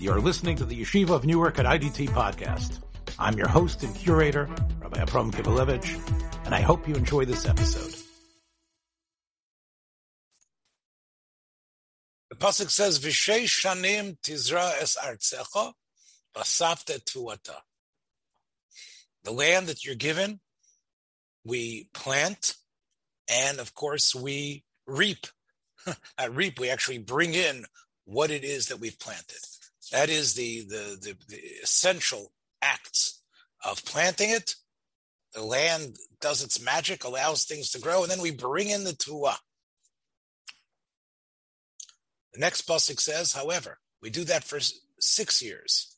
You're listening to the Yeshiva of Newark at IDT podcast. I'm your host and curator, Rabbi Abram Kibalevich, and I hope you enjoy this episode. The pasuk says, "V'shei shanim tizra es artzecha, basafte tuata." The land that you're given, we plant, and of course we reap. At reap, we actually bring in what it is that we've planted. That is the, the, the, the essential acts of planting it. The land does its magic, allows things to grow, and then we bring in the tuah. The next pasuk says, however, we do that for six years.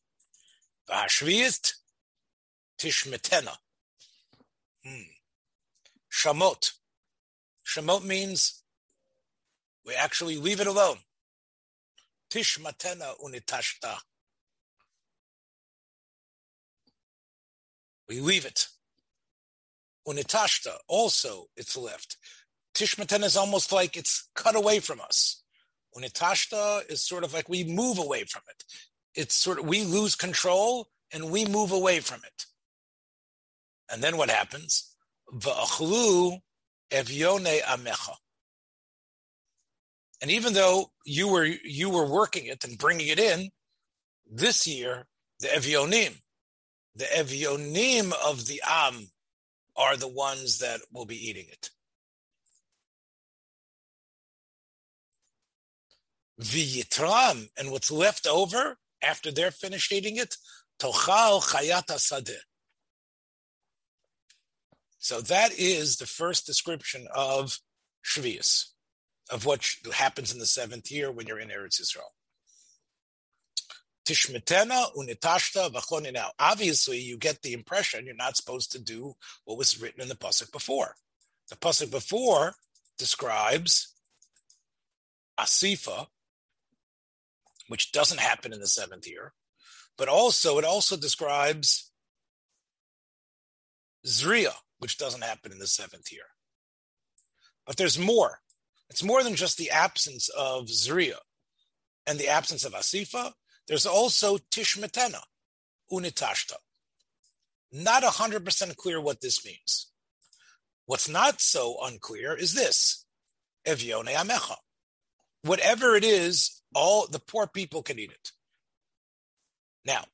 V'hashviyit tishmetena. Hmm. Shamot. Shamot means we actually leave it alone. Tishmatena unitashta. We leave it. Unitashta, also it's left. Tishmatena is almost like it's cut away from us. Unitashta is sort of like we move away from it. It's sort of we lose control and we move away from it. And then what happens? Va'achlu evyone amecha. And even though you were you were working it and bringing it in, this year the evionim, the evionim of the am, are the ones that will be eating it. V'yitram, and what's left over after they're finished eating it, tochal chayata sadeh. So that is the first description of Shvius of what happens in the seventh year when you're in Eretz Yisrael. Tishmetena unitashta v'choni. Now, obviously, you get the impression you're not supposed to do what was written in the pasuk before. The pasuk before describes asifa, which doesn't happen in the seventh year, but also it also describes zriya, which doesn't happen in the seventh year. But there's more. It's more than just the absence of Zriya and the absence of Asifa. There's also Tishmetena, Unitashta. Not 100% clear what this means. What's not so unclear is this Evione Amecha. Whatever it is, all the poor people can eat it. Now,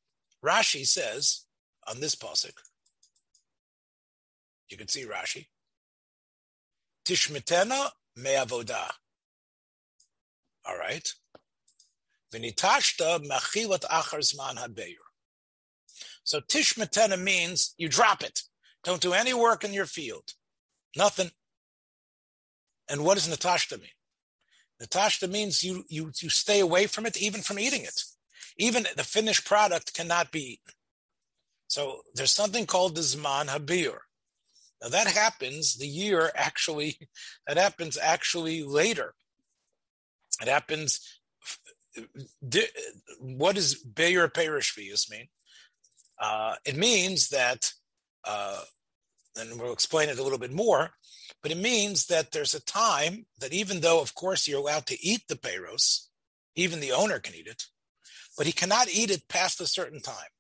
Rashi says on this pasuk, you can see Rashi, Tishmetena me'avoda. All right. V'nitashta machilat achar habeir. So tishmetena means you drop it. Don't do any work in your field. Nothing. And what does natashta mean? Natashta means you, you, you stay away from it, even from eating it. Even the finished product cannot be eaten. So there's something called the Zman Habir. Now that happens the year actually, that happens actually later. It happens. What does Bayer Perishvius mean? Uh, it means that, uh, and we'll explain it a little bit more, but it means that there's a time that even though, of course, you're allowed to eat the Peiros, even the owner can eat it, but he cannot eat it past a certain time.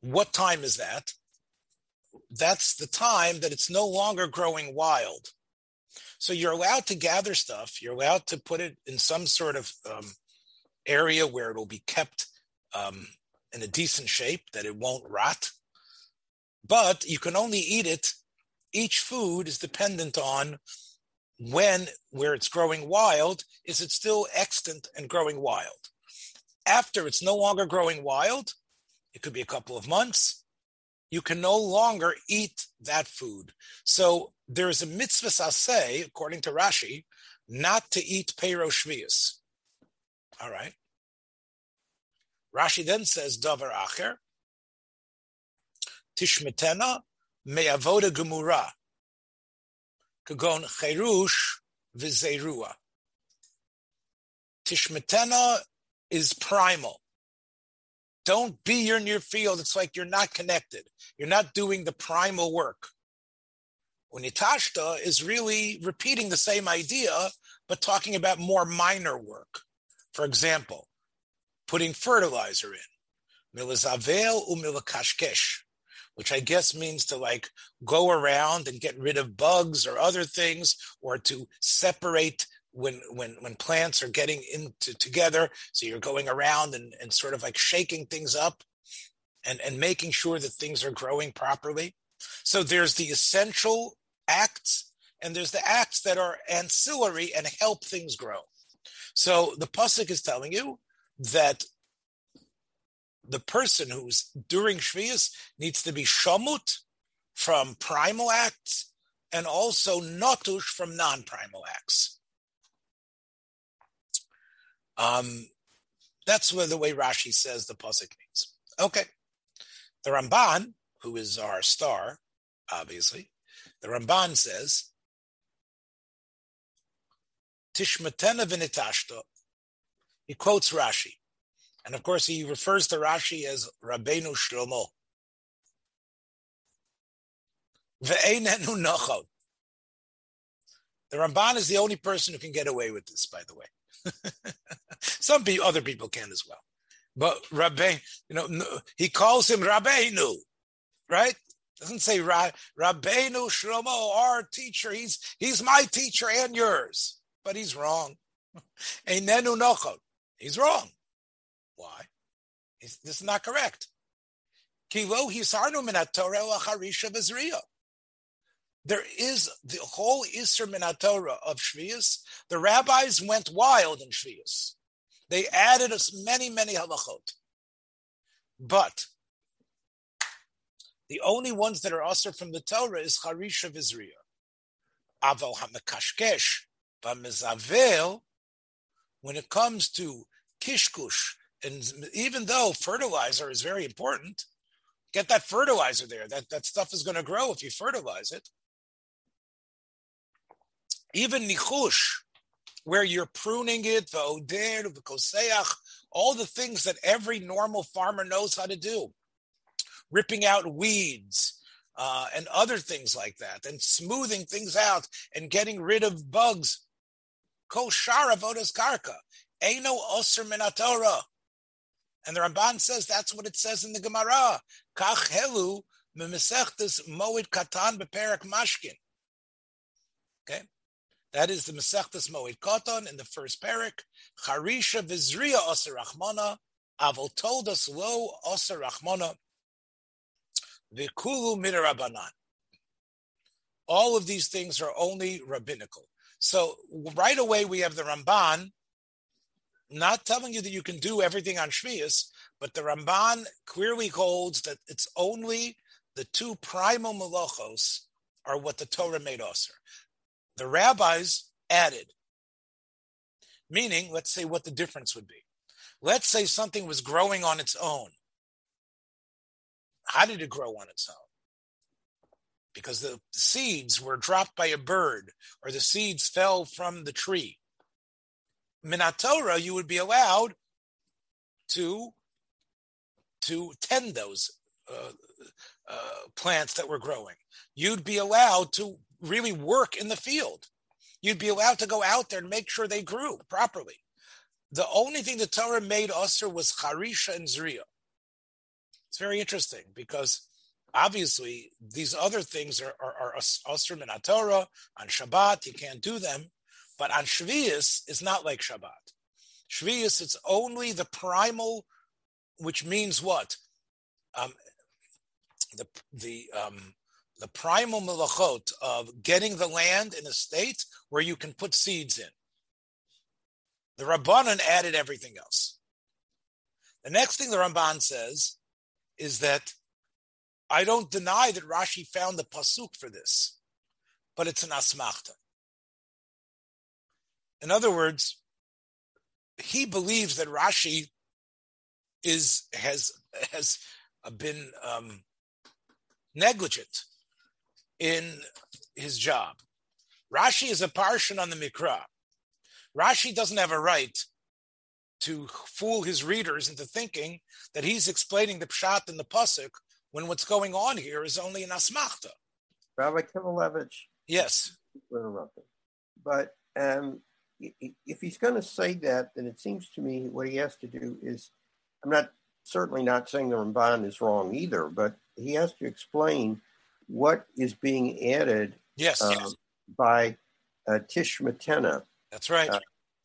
What time is that? That's the time that it's no longer growing wild. So you're allowed to gather stuff. You're allowed to put it in some sort of um, area where it'll be kept um, in a decent shape, that it won't rot. But you can only eat it. Each food is dependent on when, where it's growing wild, is it still extant and growing wild? After it's no longer growing wild, it could be a couple of months, you can no longer eat that food. So there's a mitzvah say, according to Rashi, not to eat Pero Shvius. All right. Rashi then says, Davar Acher, Tishmetena me'avoda gemura, kagon cherush v'zerua. Tishmetena is primal don't be in your field. It's like you're not connected. You're not doing the primal work. Unitashta is really repeating the same idea, but talking about more minor work. For example, putting fertilizer in. Milazavel umilakashkesh, which I guess means to like go around and get rid of bugs or other things, or to separate when when when plants are getting into together. So you're going around and, and sort of like shaking things up and, and making sure that things are growing properly. So there's the essential acts and there's the acts that are ancillary and help things grow. So the pasuk is telling you that the person who's during Shvius needs to be shamut from primal acts and also notush from non-primal acts. Um, that's where the way Rashi says the pasuk means. Okay, the Ramban, who is our star, obviously, the Ramban says, Tishmatena v'nitashta. He quotes Rashi. And of course, he refers to Rashi as Rabbeinu Shlomo. The Ramban is the only person who can get away with this, by the way. Some people, other people can as well. But Rabbe, you know, he calls him Rabbeinu, right? Doesn't say Ra, Rabbeinu Shlomo, our teacher. He's he's my teacher and yours, but he's wrong. Einenu nochot. He's wrong. Why? He's, this is not correct. Kilo hisarnu minat Torah. There is the whole Isser Minatorah of Shvius. The rabbis went wild in Shvius. They added us many, many halachot. But the only ones that are usher from the Torah is Harisha Vizriya. Aval HaMekashkesh V'Mezavel, when it comes to Kishkush, and even though fertilizer is very important, get that fertilizer there. That, that stuff is going to grow if you fertilize it. Even Nichush, where you're pruning it, the oder, the koseach, all the things that every normal farmer knows how to do. Ripping out weeds uh, and other things like that, and smoothing things out and getting rid of bugs. Koshara vodas karka. Eino osir minatora. And the Ramban says that's what it says in the Gemara. Kach helu memesechtes moed katan beperak mashkin. Okay. That is the Masechtas Moed Koton in the first parak. Charisha vizriya oser rachmana, avol told us lo oser rachmana, vikulu midarabanan. All of these things are only rabbinical. So right away we have the Ramban not telling you that you can do everything on Shvius, but the Ramban clearly holds that it's only the two primal malachos are what the Torah made osir the rabbis added. Meaning, let's say what the difference would be. Let's say something was growing on its own. How did it grow on its own? Because the seeds were dropped by a bird or the seeds fell from the tree. Minatora, you would be allowed to, to tend those uh, uh, plants that were growing. You'd be allowed to really work in the field. You'd be allowed to go out there and make sure they grew properly. The only thing the Torah made usher was charisha and zriya. It's very interesting because obviously these other things are, are, are usher min Torah on Shabbat. You can't do them, but on Shvius it's not like Shabbat. Shvius it's only the primal, which means what? Um, the the um, the primal melachot of getting the land in a state where you can put seeds in. The Rabbanan added everything else. The next thing the Ramban says is that I don't deny that Rashi found the pasuk for this, but it's an asmachta. In other words, he believes that Rashi is has has been um, negligent in his job. Rashi is a parshan on the Mikra. Rashi doesn't have a right to fool his readers into thinking that he's explaining the pshat in the pasuk when what's going on here is only an asmachta. Rabbi Kivelevitz. Yes. But um, if he's going to say that, then it seems to me what he has to do is I'm not certainly not saying the Ramban is wrong either, but he has to explain what is being added yes, uh, yes. by uh, Tishmatena. That's right. Uh,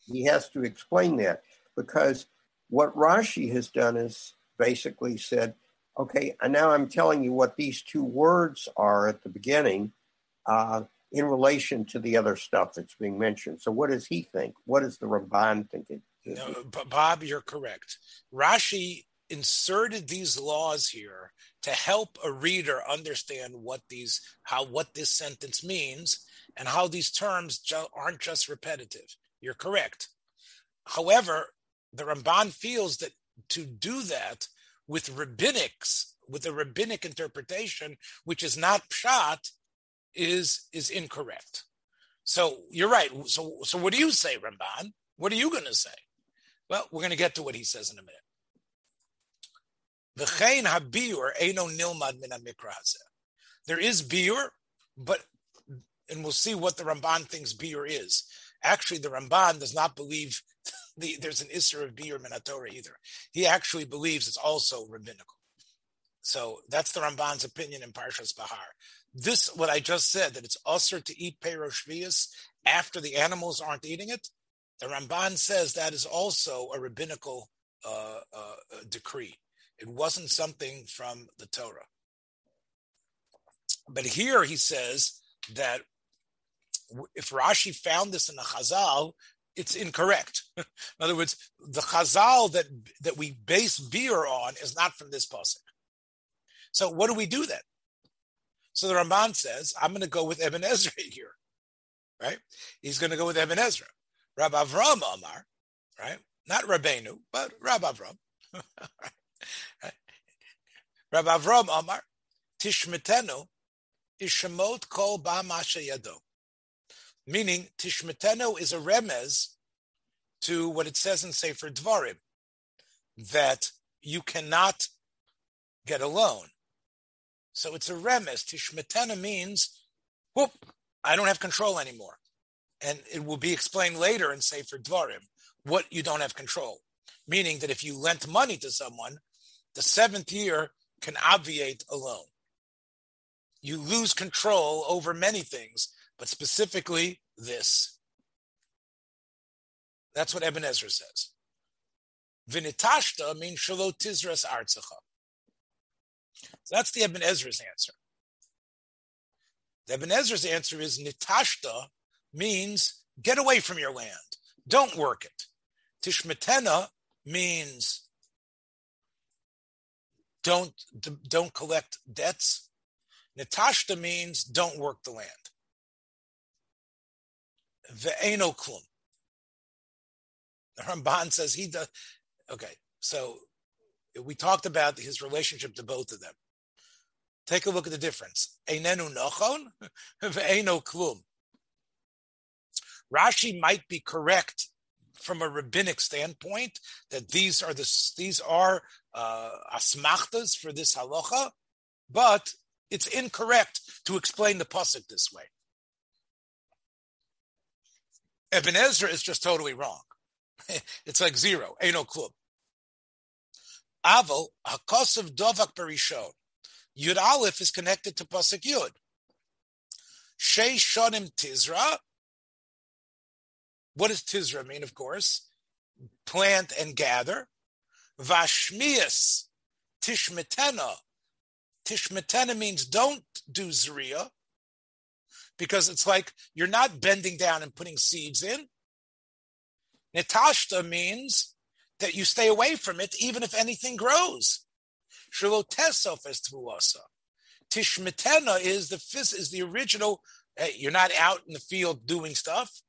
he has to explain that because what Rashi has done is basically said, okay, and now I'm telling you what these two words are at the beginning uh, in relation to the other stuff that's being mentioned. So, what does he think? What does the Ramban think? It, no, Bob, you're correct. Rashi inserted these laws here to help a reader understand what these how what this sentence means and how these terms ju- aren't just repetitive. You're correct. However, the Ramban feels that to do that with rabbinics, with a rabbinic interpretation, which is not pshat, is is incorrect. So you're right. So so what do you say, Ramban? What are you going to say? Well, we're going to get to what he says in a minute. There is biur, but and we'll see what the Ramban thinks biur is. Actually, the Ramban does not believe the, there's an Isser of biur minatora either. He actually believes it's also rabbinical. So that's the Ramban's opinion in Parshas Bahar. This, what I just said, that it's usher to eat Peroshvius after the animals aren't eating it, the Ramban says that is also a rabbinical uh, uh, decree. It wasn't something from the Torah. But here he says that if Rashi found this in the Chazal, it's incorrect. in other words, the Chazal that that we base beer on is not from this pasuk. So what do we do then? So the Ramban says, I'm going to go with Ibn Ezra here, right? He's going to go with Ibn Ezra. Rab Avram Amar, right? Not Rabbeinu, but Rab Avram. Rab Avram Amar, Tishmetenu, Ishamot Kol Ba Masha Yado. Meaning, Tishmetenu is a remez to what it says in Sefer Dvarim, that you cannot get a loan. So it's a remez. Tishmetena means, whoop, I don't have control anymore. And it will be explained later in Sefer Dvarim what you don't have control. Meaning that if you lent money to someone, the seventh year can obviate a loan. You lose control over many things, but specifically this. That's what Ibn Ezra says. Vinitashta means shalot tizras artzacha. So that's the Ibn Ezra's answer. The answer is nitashta means get away from your land. Don't work it. Tishmetena means don't don't collect debts. Natashta means don't work the land. Ve'eno klum. The Ramban says he does. Okay, so we talked about his relationship to both of them. Take a look at the difference. Einenu nochon, ve'eno klum. Rashi might be correct from a rabbinic standpoint that these are the these are uh, asmachtas for this halacha, but it's incorrect to explain the pasuk this way. Ibn Ezra is just totally wrong. it's like zero, ain't no club. Aval hakosav dovak barishon. Yud Aleph is connected to pasuk Yud. Shei shonim tizra what does Tizra mean, of course? Plant and gather. Vashmias, Tishmetena. Tishmetena means don't do Zriya because it's like you're not bending down and putting seeds in. Natashta means that you stay away from it even if anything grows. Shalotesof es tvuasa. Tishmetena is the is the original. Hey, you're not out in the field doing stuff.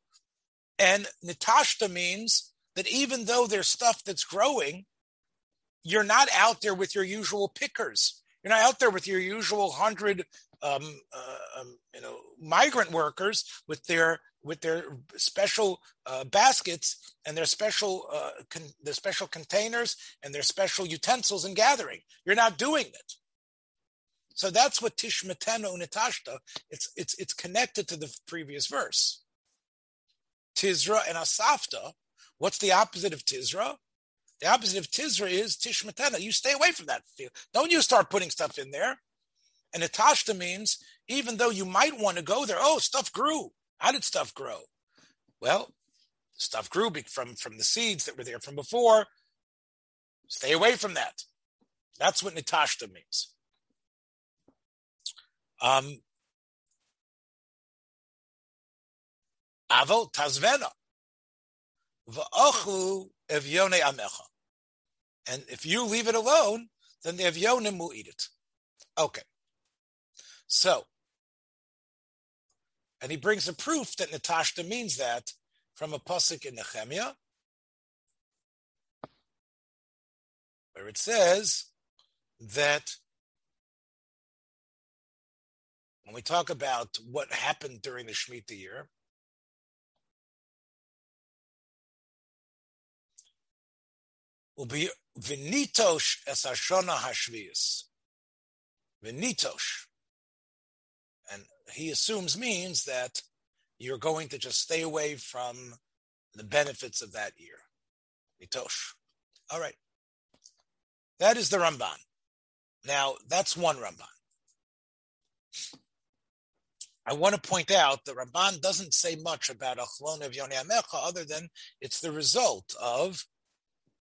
And Natashta means that even though there's stuff that's growing, you're not out there with your usual pickers. You're not out there with your usual hundred, um, uh, um, you know, migrant workers with their with their special uh, baskets and their special uh, con- their special containers and their special utensils in gathering. You're not doing it. So that's what Tishmatenu Natashta. It's it's it's connected to the previous verse. Tizra and Asafta. What's the opposite of Tizra? The opposite of Tizra is Tishmatena. You stay away from that field. Don't you start putting stuff in there. And Atashta means even though you might want to go there, oh, stuff grew. How did stuff grow? Well, stuff grew from, from the seeds that were there from before. Stay away from that. That's what Natashta means. Um, Aval tazvena. V'ochu evyone amecha. And if you leave it alone, then the evyonim will eat it. Okay. So, and he brings a proof that Natashta means that from a pasuk in Nehemiah, where it says that when we talk about what happened during the Shemitah year, will be vinitosh es hashona hashvius. Vinitosh. And he assumes means that you're going to just stay away from the benefits of that year. Nitosh. All right. That is the Ramban. Now, that's one Ramban. I want to point out the Ramban doesn't say much about Achlon of Yoni Amecha other than it's the result of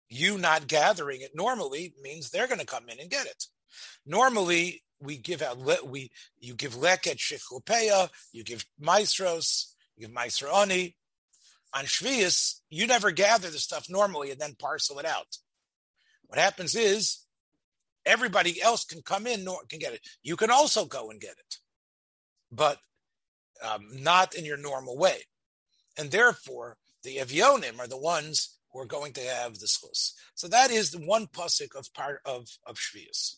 you not gathering it normally means they're going to come in and get it. Normally, we give out we you give leket shechlupeya, you give maestros, you give maestro On Shvius, you never gather the stuff normally and then parcel it out. What happens is everybody else can come in, can get it. You can also go and get it, but um, not in your normal way. And therefore, the Evionim are the ones who are going to have the schus. So that is the one pasuk of part of of Shvius.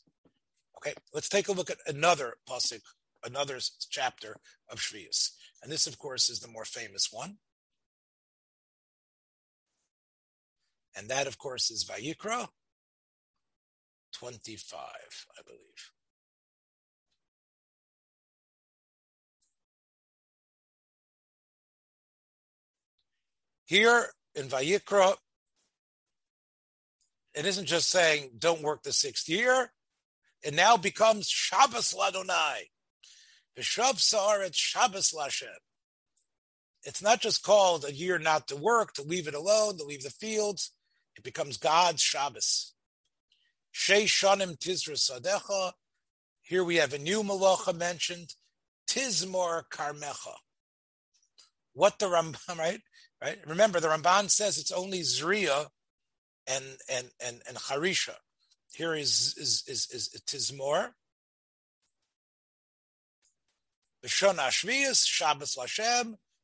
Okay, let's take a look at another pasuk, another chapter of Shvius, and this, of course, is the more famous one, and that, of course, is Vayikra twenty-five, I believe. Here in Vayikra, it isn't just saying don't work the sixth year. It now becomes Shabbos Ladonai. B'shav Sa'aret Shabbos Lashem. It's not just called a year not to work, to leave it alone, to leave the fields. It becomes God's Shabbos. Shei Shanim Tizra Sadecha. Here we have a new malacha mentioned, Tizmor Karmecha. What the Ramban, right? Right. Remember, the Ramban says it's only Zriya and and and and Harisha. Here is is is, is Tizmor. Shabbos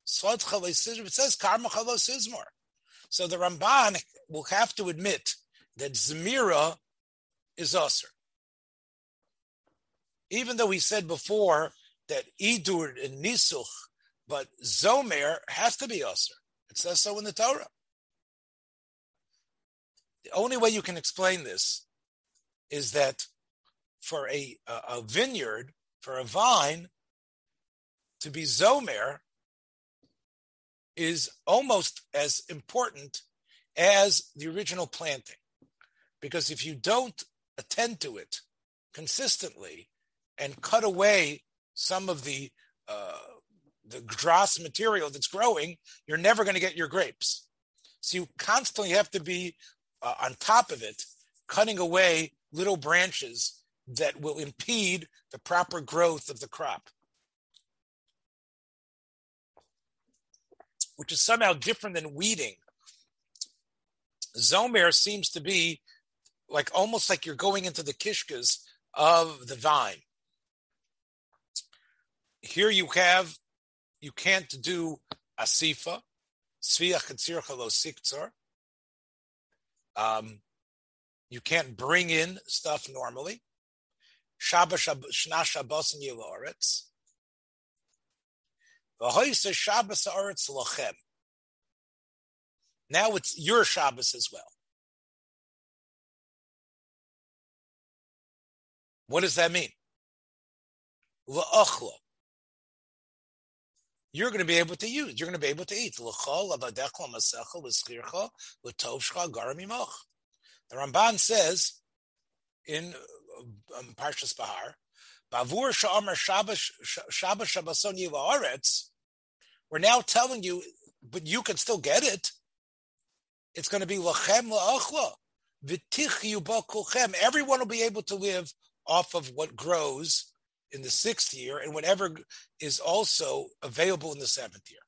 It says Karma Chalos. So the Ramban will have to admit that Zemira is Usr. Even though we said before that Idur and Nisuch, but Zomer has to be Usr. It says so in the Torah. The only way you can explain this is that for a, a, vineyard, for a vine, to be Zomer is almost as important as the original planting. Because if you don't attend to it consistently and cut away some of the uh, the grass material that's growing, you're never going to get your grapes. So you constantly have to be uh, on top of it, cutting away little branches that will impede the proper growth of the crop. Which is somehow different than weeding. Zomer seems to be like almost like you're going into the kishkas of the vine. Here you have you can't do asifa, siktzar. Um, you can't bring in stuff normally. Shabbos Shabbos and yiloretz. V'hoyse Shabbos aretz lochem. Now it's your Shabbos as well. What does that mean? La'achlo you're going to be able to use. You're going to be able to eat. The Ramban says in um, Parshas Bahar, Bavur Sha'amar Shabbos Shabbason we're now telling you, but you can still get it. It's going to be Lachem La'achla. Everyone will be able to live off of what grows in the sixth year and whatever is also available in the seventh year.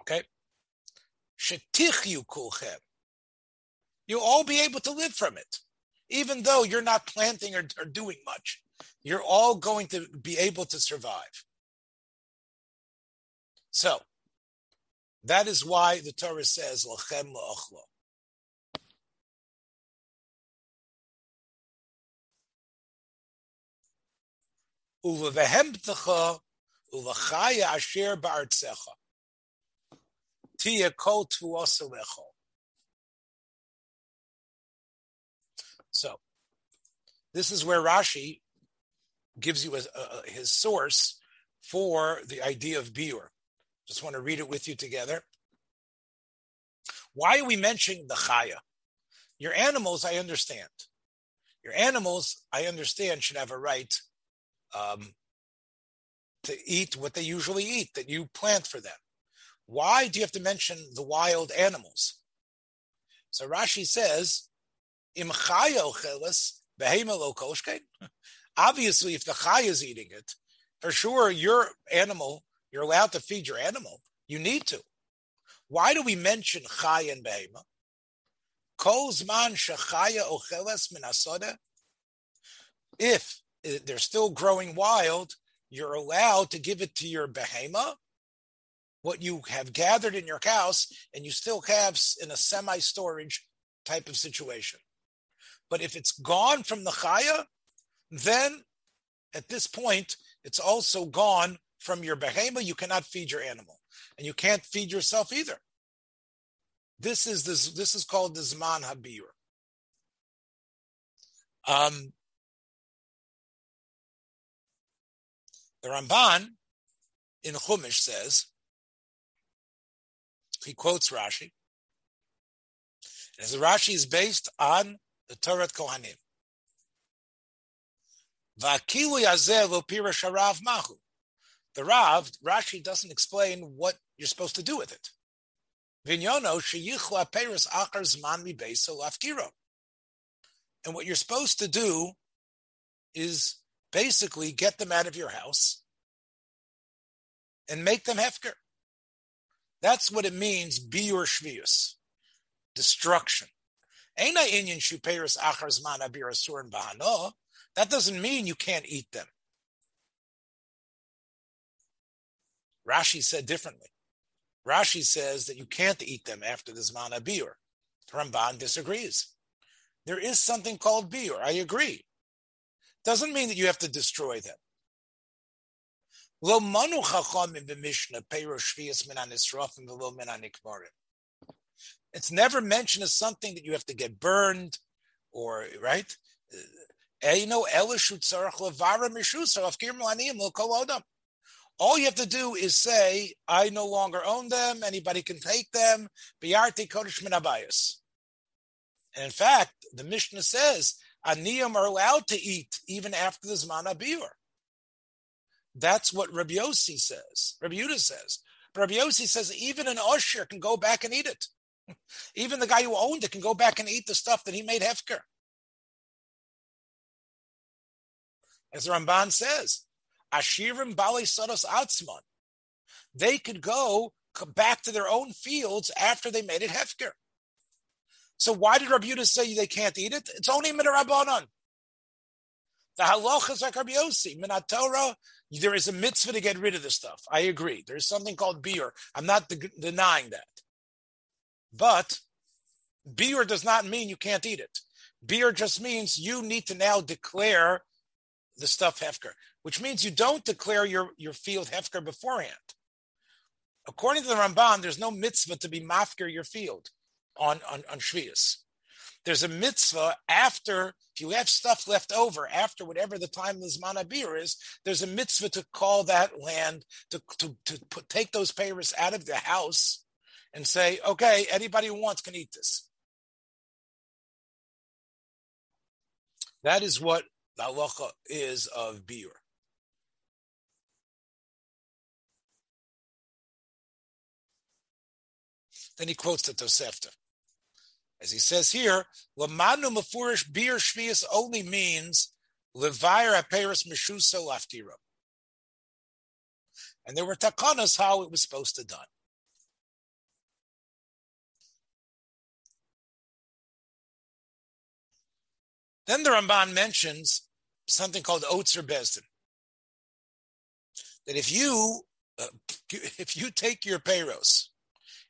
Okay? Shetichyu Kulchem. You'll all be able to live from it, even though you're not planting or, or doing much. You're all going to be able to survive. So, that is why the Torah says, Lachem la'achlo. Uvevehemtecha ulachaya asher ba'artzecha. Tia kol tuoselecho. So, this is where Rashi gives you a, a, his source for the idea of biur. Just want to read it with you together. Why are we mentioning the chaya? Your animals, I understand. Your animals, I understand, should have a right um, to eat what they usually eat that you plant for them. Why do you have to mention the wild animals? So Rashi says Im Obviously, if the chay is eating it, for sure your animal, you're allowed to feed your animal. You need to. Why do we mention chay and behema? If they're still growing wild, you're allowed to give it to your behema, what you have gathered in your house, and you still have in a semi-storage type of situation. But if it's gone from the chaya, then at this point, it's also gone from your behema. You cannot feed your animal, and you can't feed yourself either. This is this. This is called the zman habir. Um, the Ramban in Chumash says he quotes Rashi. As the Rashi is based on the Toras Kohanim. The Rav, Rashi doesn't explain what you're supposed to do with it. And what you're supposed to do is basically get them out of your house and make them hefker. That's what it means, be your shvius, destruction. Eina inyan shupeirus achar zman abir asur. That doesn't mean you can't eat them. Rashi said differently. Rashi says that you can't eat them after the Zman Abir. Ramban disagrees. There is something called Biur. I agree. Doesn't mean that you have to destroy them. It's never mentioned as something that you have to get burned or, right? All you have to do is say, I no longer own them, anybody can take them. And in fact, the Mishnah says, Aniyim are allowed to eat even after the Zman Abiyur. That's what Rabbi Yossi says. Rabbi Yudah says. But Rabbi Yossi says even an Osher can go back and eat it. Even the guy who owned it can go back and eat the stuff that he made hefker. As Ramban says, Ashirim Bali Sodos Atzman. They could go back to their own fields after they made it hefker. So why did Rabbi Yudah say they can't eat it? It's only midrabanan. The halacha is like Rabbi Yossi. Minatora, there is a mitzvah to get rid of the stuff. I agree. There's something called beer. I'm not de- denying that. But beer does not mean you can't eat it. Beer just means you need to now declare the stuff hefker, which means you don't declare your, your field hefker beforehand. According to the Ramban, there's no mitzvah to be mafker your field on, on, on Shvius. There's a mitzvah after, if you have stuff left over after whatever the time of the Zman is, there's a mitzvah to call that land, to, to, to put, take those payers out of the house and say, okay, anybody who wants can eat this. That is what the halacha is of beer. Then he quotes the Tosefta. As he says here, Lamanu Mafurish Bir Shvius only means Levire Aperis Meshusa Laftira. And there were takanas how it was supposed to done. Then the Ramban mentions something called Otzer Bezdin. That if you uh, if you take your payros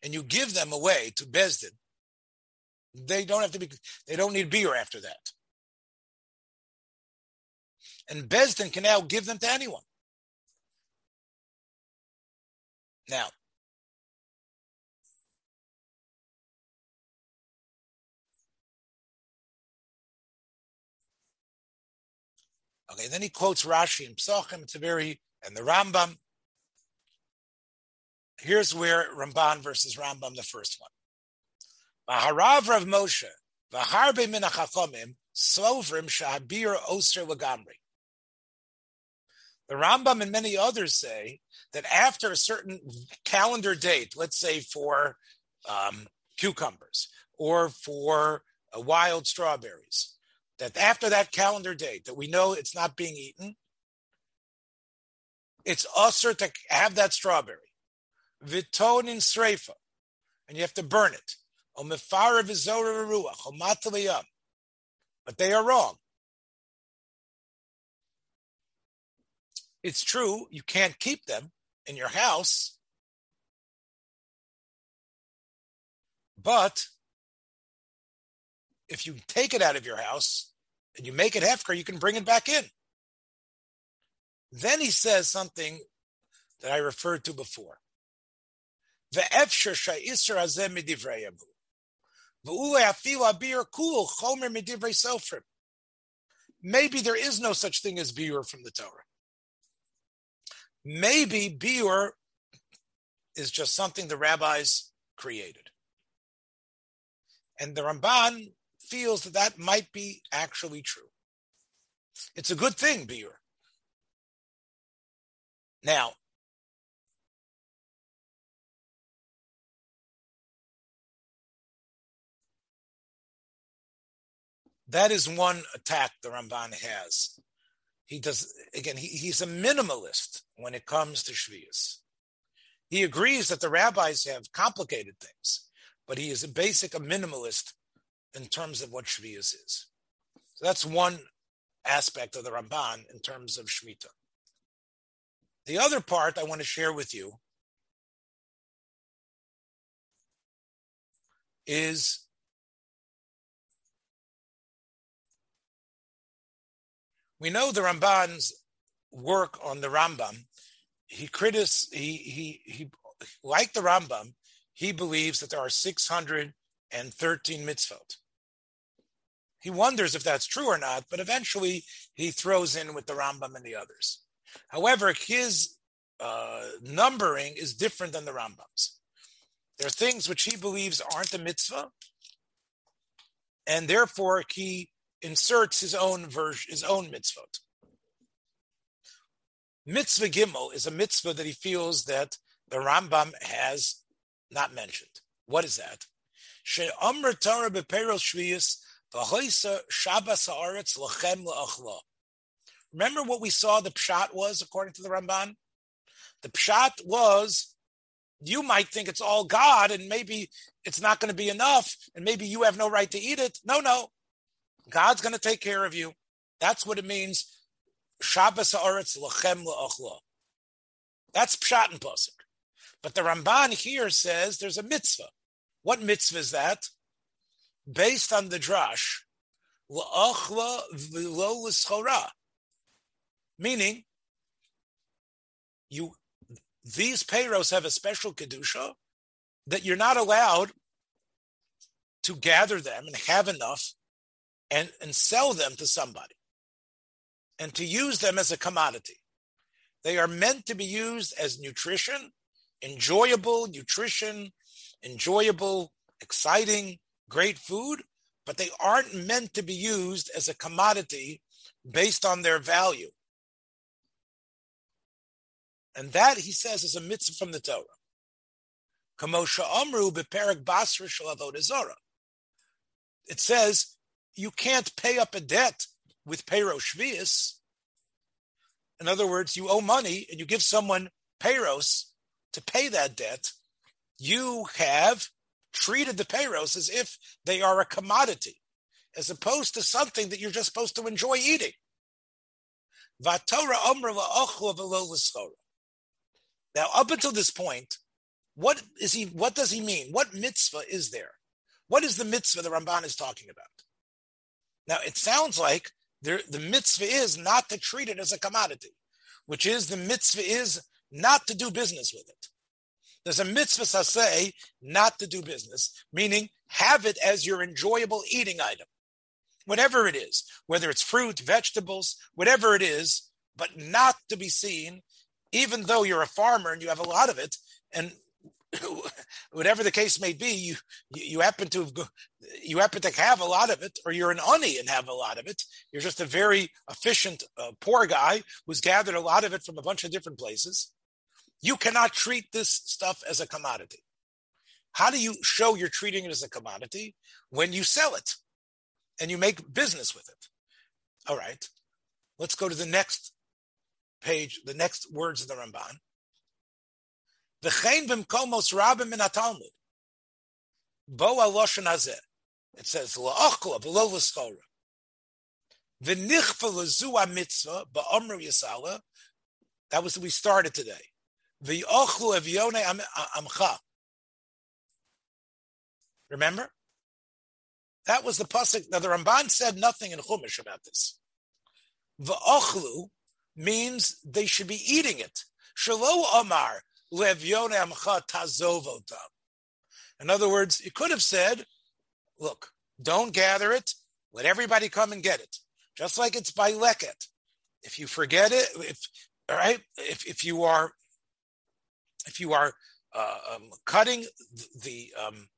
and you give them away to Bezdin, they don't have to be they don't need beer after that. And Bezdin can now give them to anyone. Now, Okay, then he quotes Rashi and Psachim. It's a very and the Rambam. Here's where Ramban versus Rambam, the first one. Vaharav Rav Moshe, Vaharbe Minachachomim, Slovrim Shahabir Osir Lagamri. The Rambam and many others say that after a certain calendar date, let's say for um, cucumbers or for uh, wild strawberries, that after that calendar date that we know it's not being eaten, it's usher to have that strawberry. Vitonin sreifa, and you have to burn it. But they are wrong. It's true, you can't keep them in your house, but if you take it out of your house and you make it hefker, you can bring it back in. Then he says something that I referred to before. Maybe there is no such thing as biur from the Torah. Maybe biur is just something the rabbis created. And the Ramban feels that that might be actually true. It's a good thing, biur. Now, that is one attack the Ramban has. He does again. He, he's a minimalist when it comes to shvius. He agrees that the rabbis have complicated things, but he is a basic a minimalist in terms of what Shvius is. So that's one aspect of the Ramban in terms of shmita. The other part I want to share with you is we know the Ramban's work on the Rambam. He critic he he he like the Rambam, he believes that there are 613 mitzvot. He wonders if that's true or not, but eventually he throws in with the Rambam and the others. However, his uh, numbering is different than the Rambam's. There are things which he believes aren't a mitzvah, and therefore he inserts his own version, his own mitzvot. Mitzvah Gimel is a mitzvah that he feels that the Rambam has not mentioned. What is that? Remember what we saw the pshat was according to the Ramban? The pshat was you might think it's all God and maybe it's not going to be enough and maybe you have no right to eat it. No, no. God's going to take care of you. That's what it means. Shabbos haaretz lachem la'achla. That's pshat and pasuk. But the Ramban here says there's a mitzvah. What mitzvah is that? based on the drash, la'achla v'lo l'schora. meaning you these payros have a special kedusha that you're not allowed to gather them and have enough and, and sell them to somebody and to use them as a commodity. They are meant to be used as nutrition, enjoyable nutrition, enjoyable, exciting, great food, but they aren't meant to be used as a commodity based on their value. And that, he says, is a mitzvah from the Torah. It says you can't pay up a debt with payro shvius. In other words, you owe money and you give someone payros to pay that debt. You have treated the payros as if they are a commodity, as opposed to something that you're just supposed to enjoy eating. Now, up until this point, what is he? What does he mean? What mitzvah is there? What is the mitzvah the Ramban is talking about? Now, it sounds like there, the mitzvah is not to treat it as a commodity, which is the mitzvah is not to do business with it. There's a mitzvah say not to do business, meaning have it as your enjoyable eating item, whatever it is, whether it's fruit, vegetables, whatever it is, but not to be seen, even though you're a farmer and you have a lot of it, and whatever the case may be, you you happen to you happen to have a lot of it, or you're an oni and have a lot of it. You're just a very efficient uh, poor guy who's gathered a lot of it from a bunch of different places. You cannot treat this stuff as a commodity. How do you show you're treating it as a commodity when you sell it and you make business with it? All right, let's go to the next page, the next words of the Ramban. V'chein b'mkomos rabim min ha-Talmud. Bo al-loshen hazeh. It says, la'achla v'lo l'skora. V'nichfa l'zu ha-mitzvah ba'omru yisala. That was we started today. V'yochlu evyone amcha. Remember? That was the pasuk. Now the Ramban said nothing in Chumash about this. V'ochlu means they should be eating it. Shalo Omar in other words, it could have said, look, don't gather it, let everybody come and get it. Just like it's by leket. If you forget it, if all right, if, if you are if you are uh, um, cutting the um,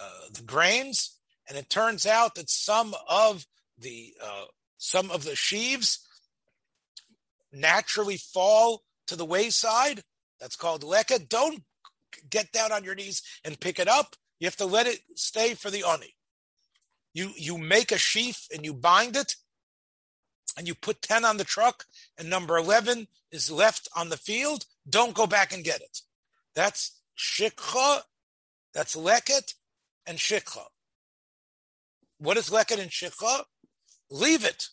uh, the grains, and it turns out that some of the uh, some of the sheaves naturally fall to the wayside, that's called leket. Don't get down on your knees and pick it up. You have to let it stay for the oni. You you make a sheaf and you bind it, and you put ten on the truck, and number eleven is left on the field. Don't go back and get it. That's shikha. That's leket and shikha. What is leket and shikha? Leave it.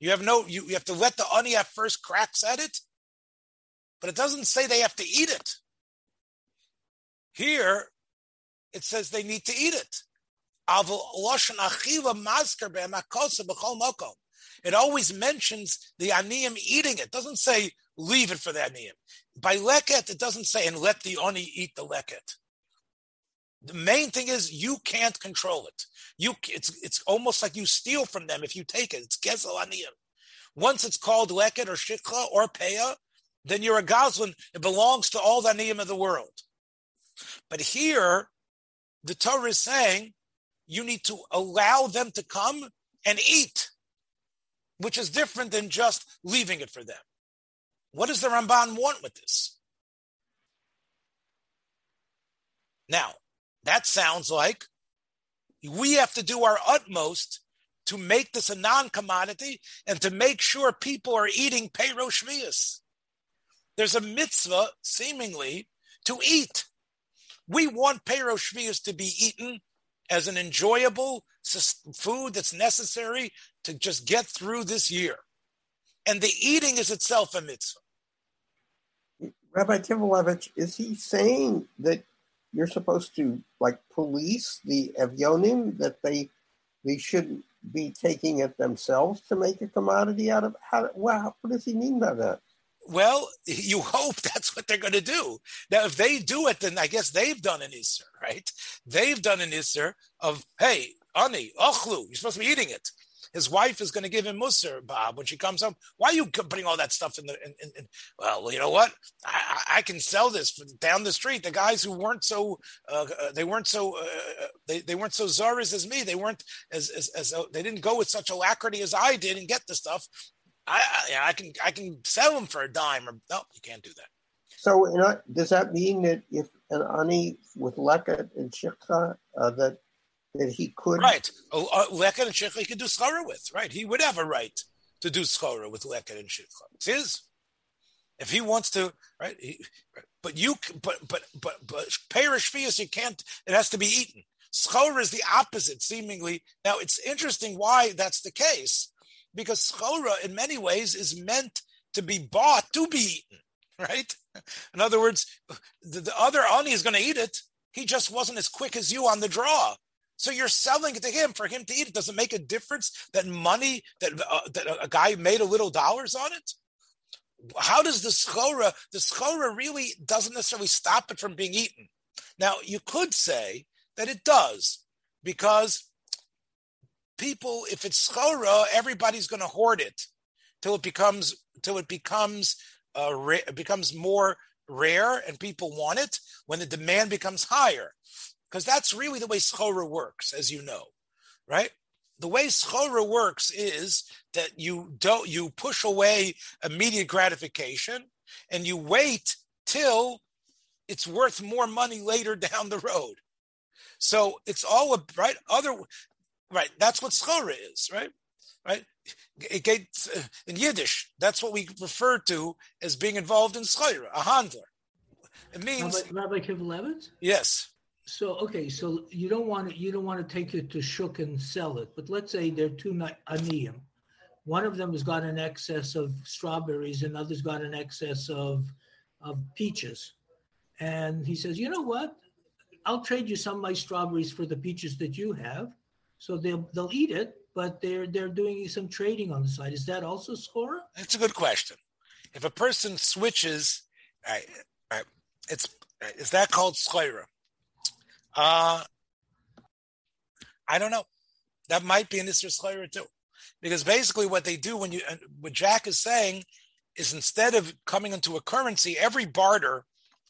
You have no. You, you have to let the oni have first cracks at it, but it doesn't say they have to eat it. Here, it says they need to eat it. It always mentions the aniyim eating it. it. Doesn't say leave it for the aniyim. By leket, it doesn't say and let the oni eat the leket. The main thing is you can't control it. You, it's it's almost like you steal from them if you take it. It's gezel aniyim. Once it's called leket or shikha or peah, then you're a gazlan. It belongs to all the Aniyim of the world. But here, the Torah is saying you need to allow them to come and eat, which is different than just leaving it for them. What does the Ramban want with this? Now, that sounds like we have to do our utmost to make this a non commodity and to make sure people are eating payro shvius there's a mitzvah, seemingly, to eat. We want Pero Shvius to be eaten as an enjoyable food that's necessary to just get through this year. And the eating is itself a mitzvah. Rabbi Kivelevitz, is he saying that you're supposed to like police the Evyonim, that they they shouldn't be taking it themselves to make a commodity out of how wow, what does he mean by that? Well, you hope that's what they're going to do. Now, if they do it, then I guess they've done an Isser, right? They've done an Isser of, hey, Ani, Ochlu, you're supposed to be eating it. his wife is going to give him musr, Bob, when she comes home. Why are you putting all that stuff in the? In, in, in? Well, you know what? I, I, can sell this down the street. The guys who weren't so, uh, uh they weren't so, uh, uh, they, they weren't so zaris as me. They weren't as as, as uh, they didn't go with such alacrity as I did and get the stuff. I, I, I can I can sell them for a dime. Or no, you can't do that. So, you know, does that mean that if an ani with leket and shikha uh, that that he could right. Oh, uh, leket and shikha he could do schara with right? He would have a right to do schara with leket and shikha. It's his. If he wants to right he, but you but but but but perish fias you can't it has to be eaten. Schora is the opposite seemingly. Now it's interesting why that's the case because schora in many ways is meant to be bought to be eaten right in other words the, the other ani is going to eat it he just wasn't as quick as you on the draw so you're selling it to him for him to eat. It doesn't make a difference that money that uh, that a guy made a little dollars on it. How does the schora? The schora really doesn't necessarily stop it from being eaten. Now you could say that it does because people, if it's schora, everybody's going to hoard it till it becomes till it becomes uh, ra- becomes more rare and people want it when the demand becomes higher because that's really the way schora works, as you know, right? The way schora works is that you don't you push away immediate gratification and you wait till it's worth more money later down the road. So it's all a, right. Other right. That's what schora is, right? Right. Uh, in Yiddish, that's what we refer to as being involved in schora, a handler. It means Rabbi, Rabbi Yes. So okay, so you don't want to you don't want to take it to Shuk and sell it, but let's say there are two aniyim. One of them has got an excess of strawberries, another's got an excess of of peaches, and he says, you know what? I'll trade you some of my strawberries for the peaches that you have. So they'll they'll eat it, but they're they're doing some trading on the side. Is that also schora? That's a good question. If a person switches, right, right, it's is that called schora? Uh, I don't know. That might be an Isser Schleira too. Because basically what they do when you, what Jack is saying is instead of coming into a currency, every barter,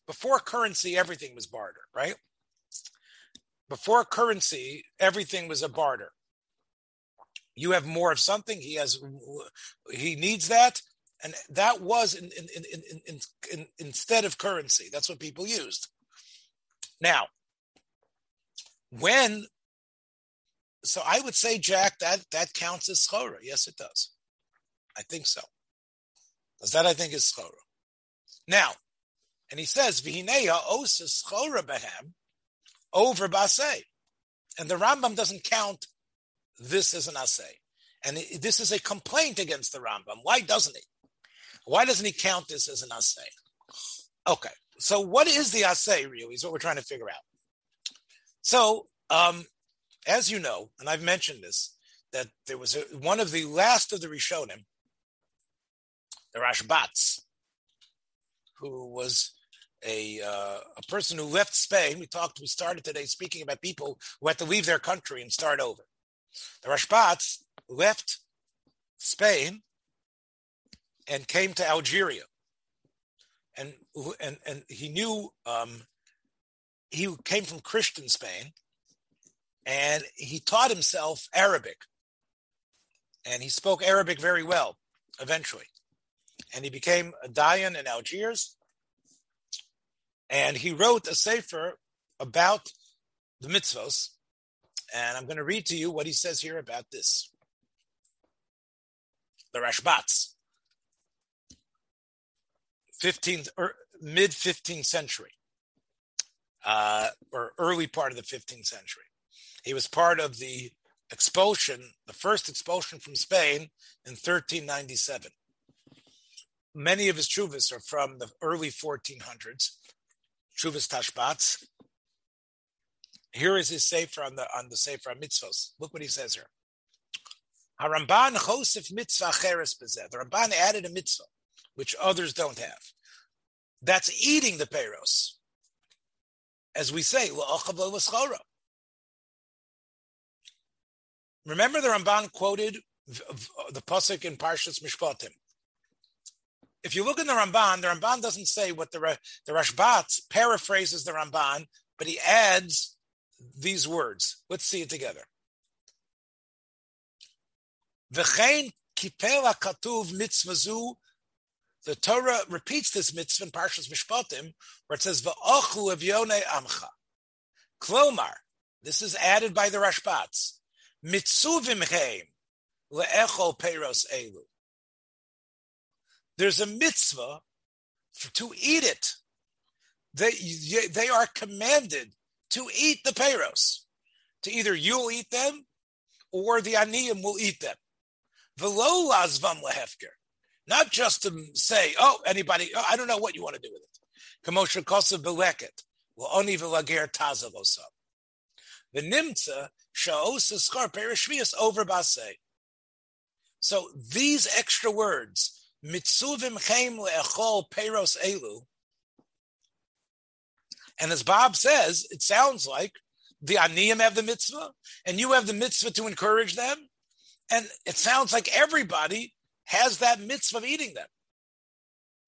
before currency, everything was barter, right? Before currency, everything was a barter. You have more of something, he has, he needs that. And that was in, in, in, in, instead of currency. That's what people used. Now, when so I would say, Jack, that that counts as schora. Yes, it does. I think so. Because that I think is schora. Now, and he says, Vihineya osa schora behem over basei. And the Rambam doesn't count this as an assay. And this is a complaint against the Rambam. Why doesn't he? Why doesn't he count this as an assay? Okay, so what is the assay really is what we're trying to figure out. So, um, as you know, and I've mentioned this, that there was a, one of the last of the Rishonim, the Rashbats, who was a uh, a person who left Spain. We talked, we started today speaking about people who had to leave their country and start over. The Rashbats left Spain and came to Algeria, and and and he knew um, he came from Christian Spain and he taught himself Arabic. And he spoke Arabic very well eventually. And he became a Dayan in Algiers. And he wrote a sefer about the mitzvos. And I'm going to read to you what he says here about this. The Rashbats, 15th or mid 15th century uh, or early part of the 15th century. He was part of the expulsion, the first expulsion from Spain in 1397. Many of his chuvas are from the early 1400s, chuvas tashbats. Here is his sefer on the on the sefer mitzvos. Look what he says here. Haramban chosif mitzvah. The Ramban added a mitzvah which others don't have. That's eating the peros as we say, Remember the Ramban quoted the pasuk in Parshas Mishpatim. If you look in the Ramban, the Ramban doesn't say what the the Rashbat paraphrases the Ramban, but he adds these words. Let's see it together. V'chein. The Torah repeats this mitzvah in Parshas Mishpatim, where it says v'ochlu evyone amcha. Klomar, this is added by the Rashbats. Mitzuvim heim le'echol peiros elu. There's a mitzvah to eat it. They, they are commanded to eat the peiros. To either you'll eat them or the aniyim will eat them. Velo lazvam lehefker. Not just to say, oh, anybody, oh, I don't know what you want to do with it. Kamosha kosa beleket. Well, only velager tazavosam. The nimtza shaosa skar perishvias over basei. So these extra words, mitzuvim chem le'echol peros elu, and as Bob says, it sounds like the aniyim have the mitzvah, and you have the mitzvah to encourage them, and it sounds like everybody has that mitzvah of eating them.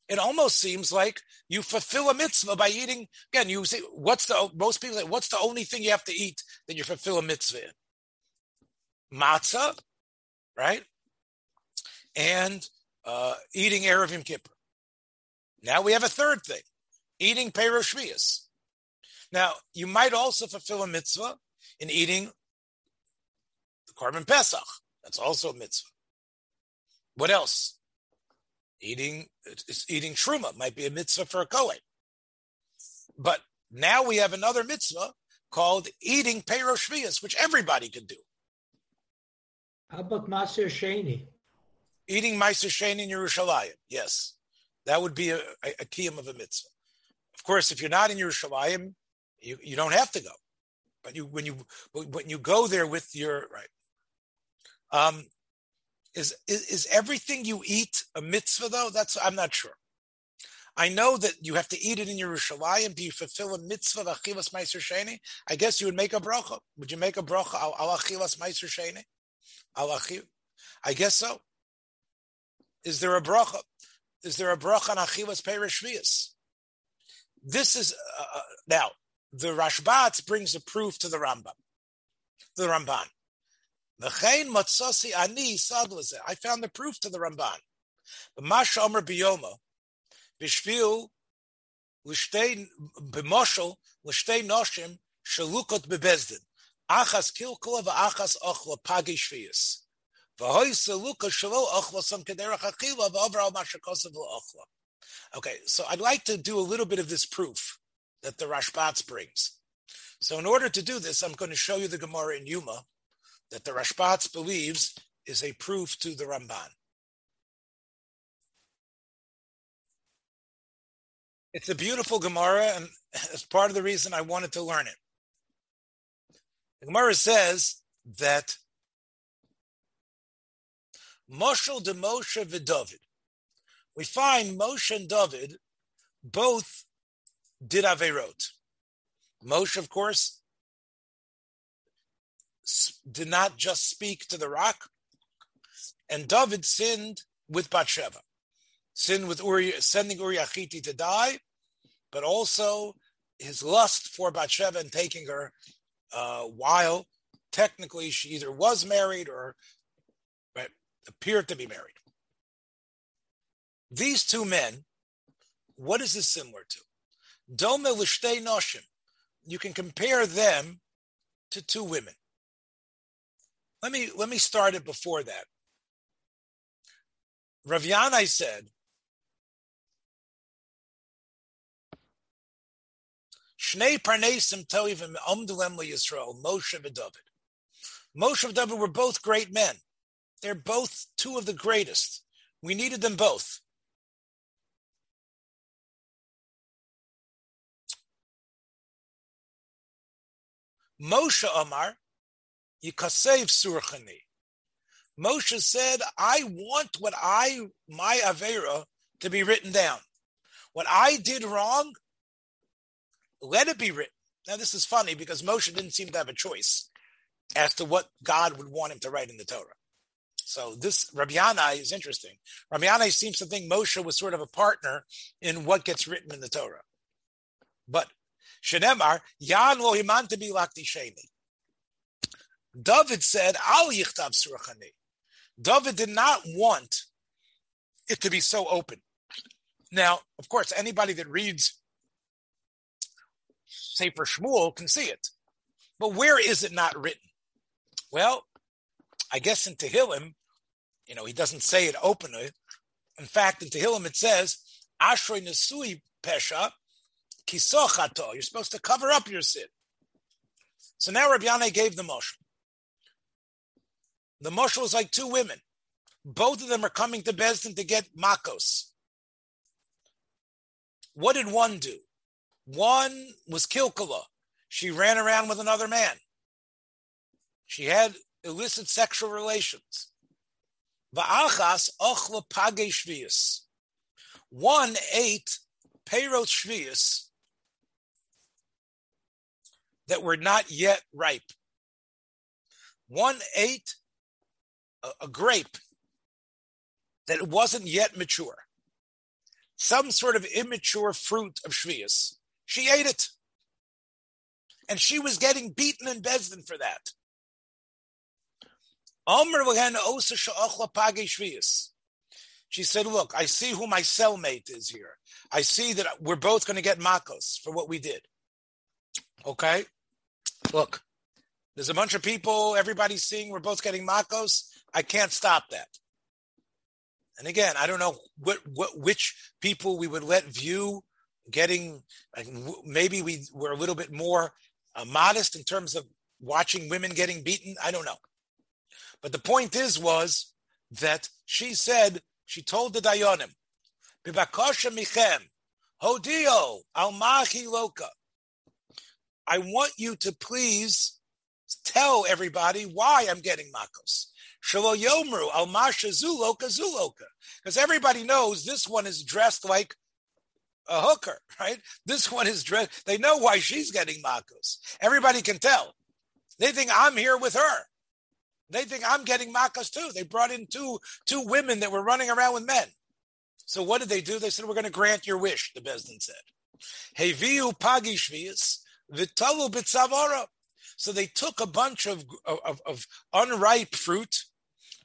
It almost seems like you fulfill a mitzvah by eating. Again, you say, what's the most people say, what's the only thing you have to eat that you fulfill a mitzvah in? Matzah, right? and uh, eating Erev Yom Kippur. Now we have a third thing, eating Perosh Shvius. Now, you might also fulfill a mitzvah in eating the Korban Pesach. That's also a mitzvah. What else? Eating eating truma might be a mitzvah for a kohen. But now we have another mitzvah called eating Perosh Shvius, which everybody can do. How about Maser Sheni? Eating Meiser Sheni in Yerushalayim, yes, that would be a, a, kiyum of a mitzvah. Of course, if you're not in Yerushalayim, you, you don't have to go. But you when you when you go there with your right, um, is, is is everything you eat a mitzvah though? That's I'm not sure. I know that you have to eat it in Yerushalayim. Do you fulfill a mitzvah of meiser sheni? I guess you would make a bracha. Would you make a bracha al achilas meiser sheni? Al I guess so. Is there a bracha? Is there a bracha on achilas peirish This is uh, uh, now the Rashbat brings a proof to the Rambam, the Ramban. V'chein matzasi ani sadlaze. I found the proof to the Ramban. B'mash omer biyoma b'shvil l'shtei b'moshel l'shtei noshim shalukot bebezdin. Achas kilkula v'achas ochla pagi shviyas. Okay, so I'd like to do a little bit of this proof that the Rashbats brings. So in order to do this, I'm going to show you the Gemara in Yuma that the Rashbats believes is a proof to the Ramban. It's a beautiful Gemara, and it's part of the reason I wanted to learn it. The Gemara says that Moshel de Moshe v'David. We find Moshe and David both did Averot. Moshe, of course, did not just speak to the rock, and David sinned with Bathsheba, sinned with Uri, sending Uri Achiti to die, but also his lust for Bathsheba and taking her uh, while technically she either was married or appeared to be married. These two men, what is this similar to? Dome l'shtei noshim. You can compare them to two women. Let me let me start it before that. Rav Yanai said, Shnei parnesim tovim omdulem Yisrael, Moshe and David. Moshe and David were both great men. They're both two of the greatest. We needed them both. Moshe Omar, Yikasev Surchani. Moshe said, I want what I, my Avera, to be written down. What I did wrong, let it be written. Now, this is funny because Moshe didn't seem to have a choice as to what God would want him to write in the Torah. So this Rabbi is interesting. Rabbi seems to think Moshe was sort of a partner in what gets written in the Torah. But Shenemar, Yan lo himan to be lakti sheni. David said, Al yichtav surachani. David did not want it to be so open. Now, of course, anybody that reads Sefer Shmuel can see it. But where is it not written? Well, I guess in Tehillim, you know, he doesn't say it openly. In fact, in Tehillim it says, Ashrei Nesui Pesha Kisochato. You're supposed to cover up your sin. So now Rabbi Yanai gave the motion. The motion was like two women. Both of them are coming to Besdin to get makos. What did one do? One was Kilkala. She ran around with another man. She had illicit sexual relations. Va'achas ochla page shvius. One ate peyrot shvius that were not yet ripe. One ate a, a grape that wasn't yet mature. Some sort of immature fruit of shvius. She ate it. And she was getting beaten in Besdin for that. She said, Look, I see who my cellmate is here. I see that we're both going to get makos for what we did. Okay? Look, there's a bunch of people, everybody's seeing we're both getting makos. I can't stop that. And again, I don't know what, what which people we would let view getting like, maybe we were a little bit more uh, modest in terms of watching women getting beaten. I don't know. But the point is, was that she said, she told the Dayanim, Bibakosha Michem, Hodio, Almahi Loka. I want you to please tell everybody why I'm getting makos. Shalo Yomru, Almasha Zuloka Zuloka. Because everybody knows this one is dressed like a hooker, right? This one is dressed. They know why she's getting makos. Everybody can tell. They think I'm here with her. They think I'm getting makas too. They brought in two two women that were running around with men. So what did they do? They said, "We're going to grant your wish." The Besdin said, "Heviu pagishvius vitalu bitzavara." So they took a bunch of, of, of unripe fruit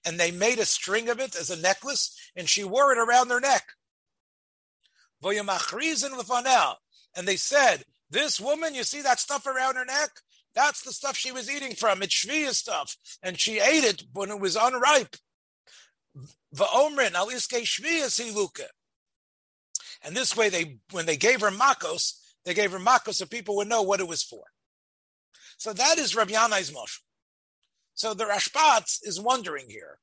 and they made a string of it as a necklace, and she wore it around her neck. And they said, This woman, you see that stuff around her neck? That's the stuff she was eating from. It's Shviya stuff. And she ate it when it was unripe. And this way, they when they gave her makos, they gave her makos so people would know what it was for. So that is Rabbi Yanai's moshel. So the Rashbatz is wondering here.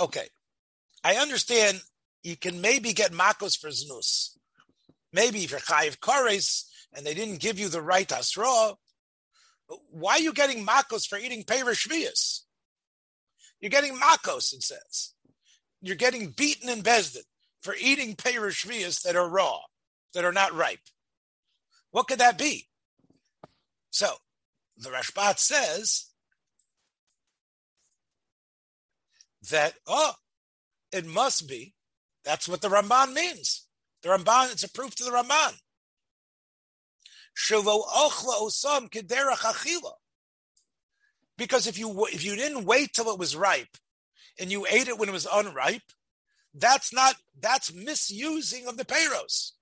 Okay, I understand you can maybe get makos for znus. Maybe for chayiv kares, and they didn't give you the right asra, why are you getting makos for eating perish You're getting makos, it says. You're getting beaten in Besdin for eating perish that are raw, that are not ripe. What could that be? So the Rashbat says that, oh, it must be. That's what the Ramban means. The Ramban, it's a proof to the Ramban. Because if you if you didn't wait till it was ripe and you ate it when it was unripe, that's not that's misusing of the payros.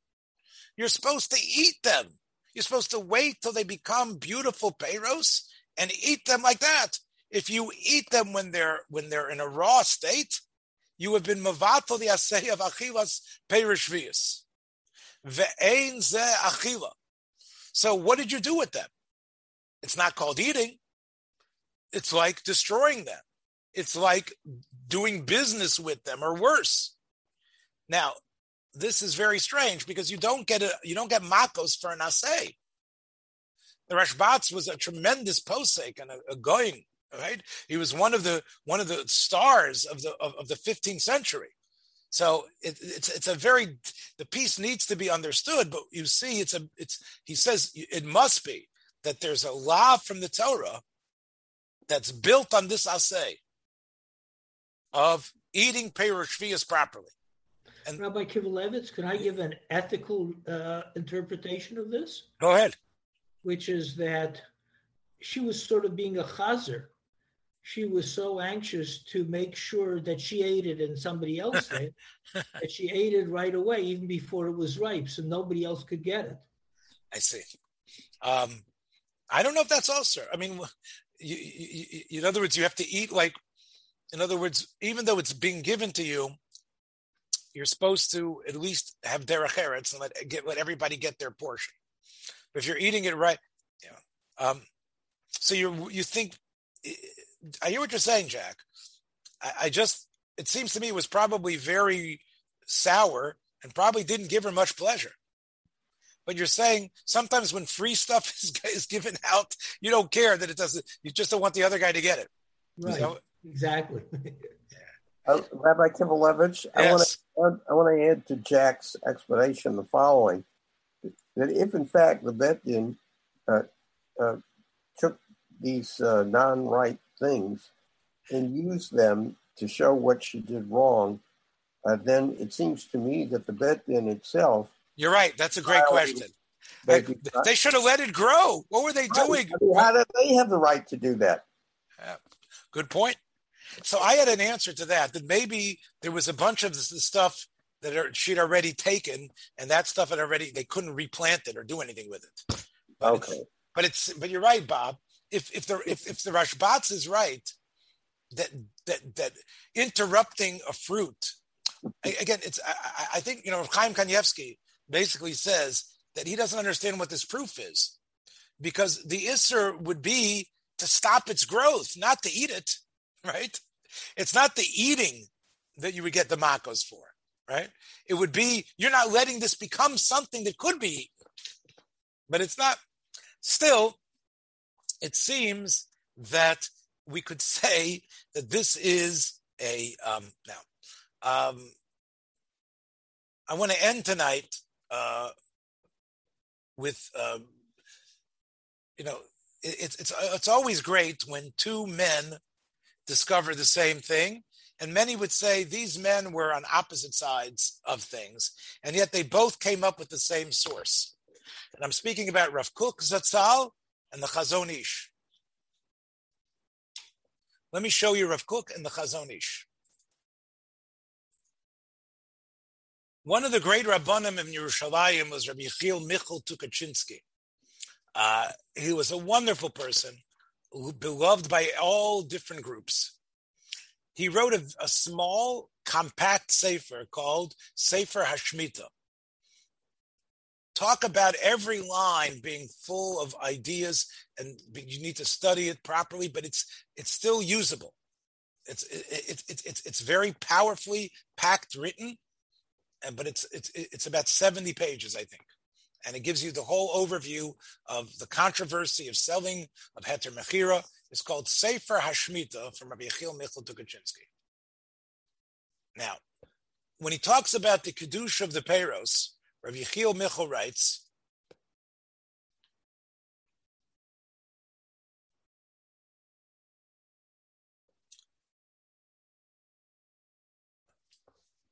You're supposed to eat them. You're supposed to wait till they become beautiful payros and eat them like that. If you eat them when they're when they're in a raw state, you have been mavato the asay of achilas perish Ve'ein ze achila. So what did you do with them? It's not called eating. It's like destroying them. It's like doing business with them or worse. Now, this is very strange because you don't get a you don't get makos for an asay. The Rashbatz was a tremendous posek and a, a gaon, right? He was one of the one of the stars of the of, of the 15th century. So it, it's it's a very the piece needs to be understood, but you see, it's a it's he says it must be that there's a law from the Torah that's built on this assay. of eating Perushvias properly. And Rabbi Kivelevitz, can I give an ethical uh, interpretation of this? Go ahead. Which is that she was sort of being a chazer. She was so anxious to make sure that she ate it and somebody else did that she ate it right away, even before it was ripe, so nobody else could get it. I see. Um, I don't know if that's also. I mean, you, you, you, in other words, you have to eat like. In other words, even though it's being given to you, you're supposed to at least have derech eretz and let get let everybody get their portion. But if you're eating it right, yeah. Um, so you you think I hear what you're saying, Jack. I, I just it seems to me it was probably very sour and probably didn't give her much pleasure. But you're saying sometimes when free stuff is, is given out, you don't care that it doesn't. You just don't want the other guy to get it. Right. So, exactly. Uh, Rabbi Kivelevitz, yes. I want to I want to add to Jack's explanation the following: that if in fact the Bet Din uh, uh, took these uh, non-right things and use them to show what she did wrong, uh, then it seems to me that the Bet Din itself. You're right. That's a great question. They, they should have let it grow. What were they doing? I mean, how did they have the right to do that? good point. So I had an answer to that. That maybe there was a bunch of the stuff that are, she'd already taken, and that stuff had already they couldn't replant it or do anything with it. But okay. It's, but it's but you're right, Bob. If if the if, if the Rashbatz is right, that that that interrupting a fruit again, it's I, I think you know Chaim Kanievsky basically says that he doesn't understand what this proof is, because the isser would be to stop its growth, not to eat it right? It's not the eating that you would get the makos for, right? It would be you're not letting this become something that could be eaten, but it's not. Still, it seems that we could say that this is a um, now. Um, I want to end tonight uh, with um, you know it, it's it's always great when two men discover the same thing. And many would say these men were on opposite sides of things, and yet they both came up with the same source. And I'm speaking about Rav Kook Zatzal and the Chazon Ish. Let me show you Rav Kook and the Chazon Ish. One of the great Rabbanim in Yerushalayim was Rabbi Yechiel Michal Tukachinsky. Uh, he was a wonderful person beloved by all different groups. He wrote a, a small, compact sefer called Sefer Hashmita. Talk about every line being full of ideas, and you need to study it properly, but it's it's still usable. It's it's it's it's, it's very powerfully packed, written, and but it's it's it's about seventy pages, I think and it gives you the whole overview of the controversy of selling of Heter Mechira. It's called Sefer Hashmita from Rabbi Yechiel Michal Tukachinsky. Now, when he talks about the Kedusha of the Peiros, Rabbi Yechiel Michel writes,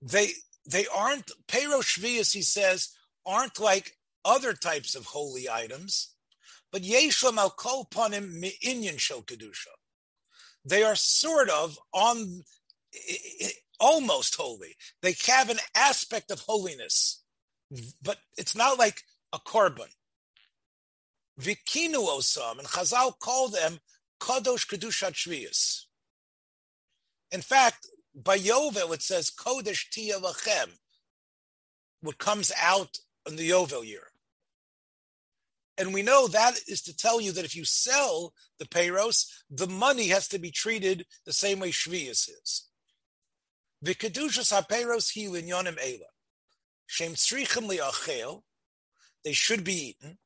they they aren't Peiros Shvius, he says, aren't like other types of holy items, but yeshlam al kol panim mi'inyan shel kedusha. They are sort of on almost holy. They have an aspect of holiness, but it's not like a korban. Vikinu osam, and Chazal call them kadosh kedushat shvius. In fact, by Yovel it says kodesh tia lachem, what comes out in the Yovel year. And we know that is to tell you that if you sell the payros, the money has to be treated the same way Shvius is. V'kedushas ha-peiros hi linyonim eila. Shem tzrichim li'achel. They should be eaten.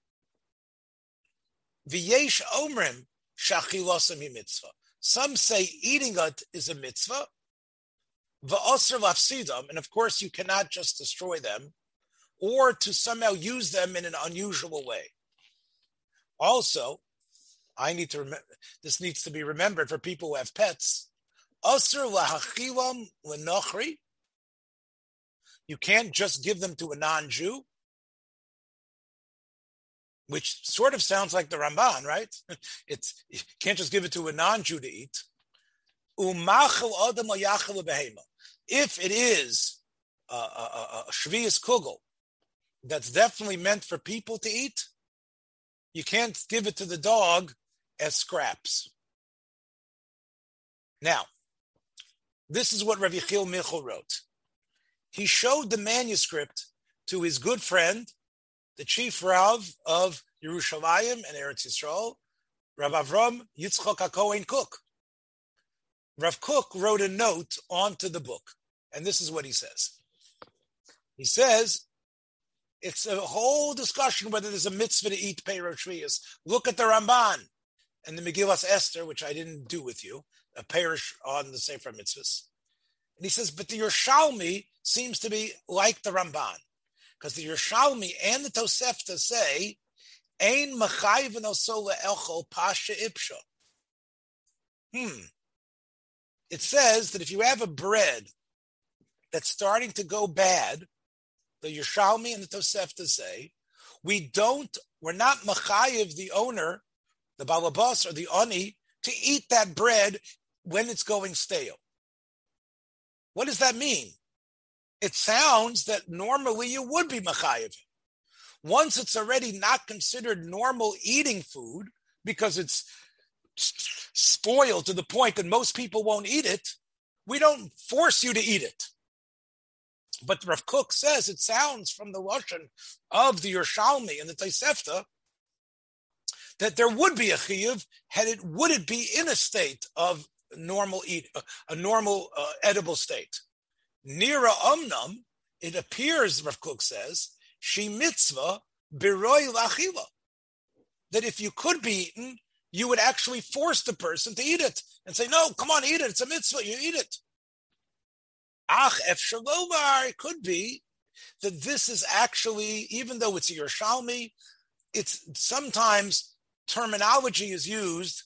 V'yesh omrim shachilosam mitzvah. Some say eating it is a mitzvah. V'osr lafsidam. And of course, you cannot just destroy them or to somehow use them in an unusual way. Also, I need to remember this needs to be remembered for people who have pets. Asr lahachilam lenochri. You can't just give them to a non-Jew, which sort of sounds like the Ramban, right? It's you can't just give it to a non-Jew to eat. If it is a, a shvius kugel that's definitely meant for people to eat, you can't give it to the dog as scraps. Now, this is what Rav Yechiel Michel wrote. He showed the manuscript to his good friend, the chief Rav of Yerushalayim and Eretz Yisrael, Rav Avram Yitzchok HaKohen Kook. Rav Kook wrote a note onto the book, and this is what he says. He says, it's a whole discussion whether there's a mitzvah to eat Perosh Look at the Ramban and the Megillas Esther, which I didn't do with you, a parish on the Sefer Mitzvahs. And he says, but the Yerushalmi seems to be like the Ramban, because the Yerushalmi and the Tosefta say, Ein machayv sola elchol pasha ipsha. Hmm. It says that if you have a bread that's starting to go bad, the Yerushalmi and the Tosefta say, we don't, we're not machayiv the owner, the balabas or the ani, to eat that bread when it's going stale. What does that mean? It sounds that normally you would be Machayev. Once it's already not considered normal eating food because it's spoiled to the point that most people won't eat it, we don't force you to eat it. But Rav Kook says it sounds from the Russian of the Yerushalmi and the Tosefta that there would be a chiyuv had it would it be in a state of normal eat a normal uh, edible state. Nira umnam, it appears Rav Kook says she mitzvah biroy lachila that if you could be eaten, you would actually force the person to eat it and say, "No, come on, eat it. It's a mitzvah. You eat it." Ach efshalomar, it could be that this is actually, even though it's a Yerushalmi, it's sometimes terminology is used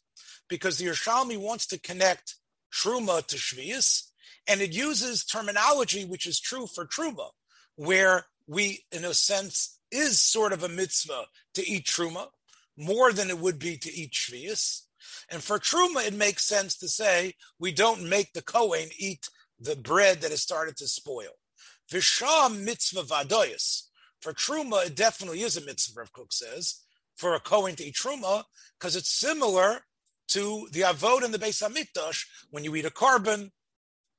because the Yerushalmi wants to connect Truma to Shvius, and it uses terminology which is true for Truma, where we, in a sense, is sort of a mitzvah to eat Truma, more than it would be to eat Shvius. And for Truma, it makes sense to say we don't make the Kohen eat the bread that has started to spoil. Visham mitzvah vadoyas. For Truma, it definitely is a mitzvah, Rav Kook says, for a Kohen to eat Truma, because it's similar to the Avod and the Beis Hamikdash when you eat a korban.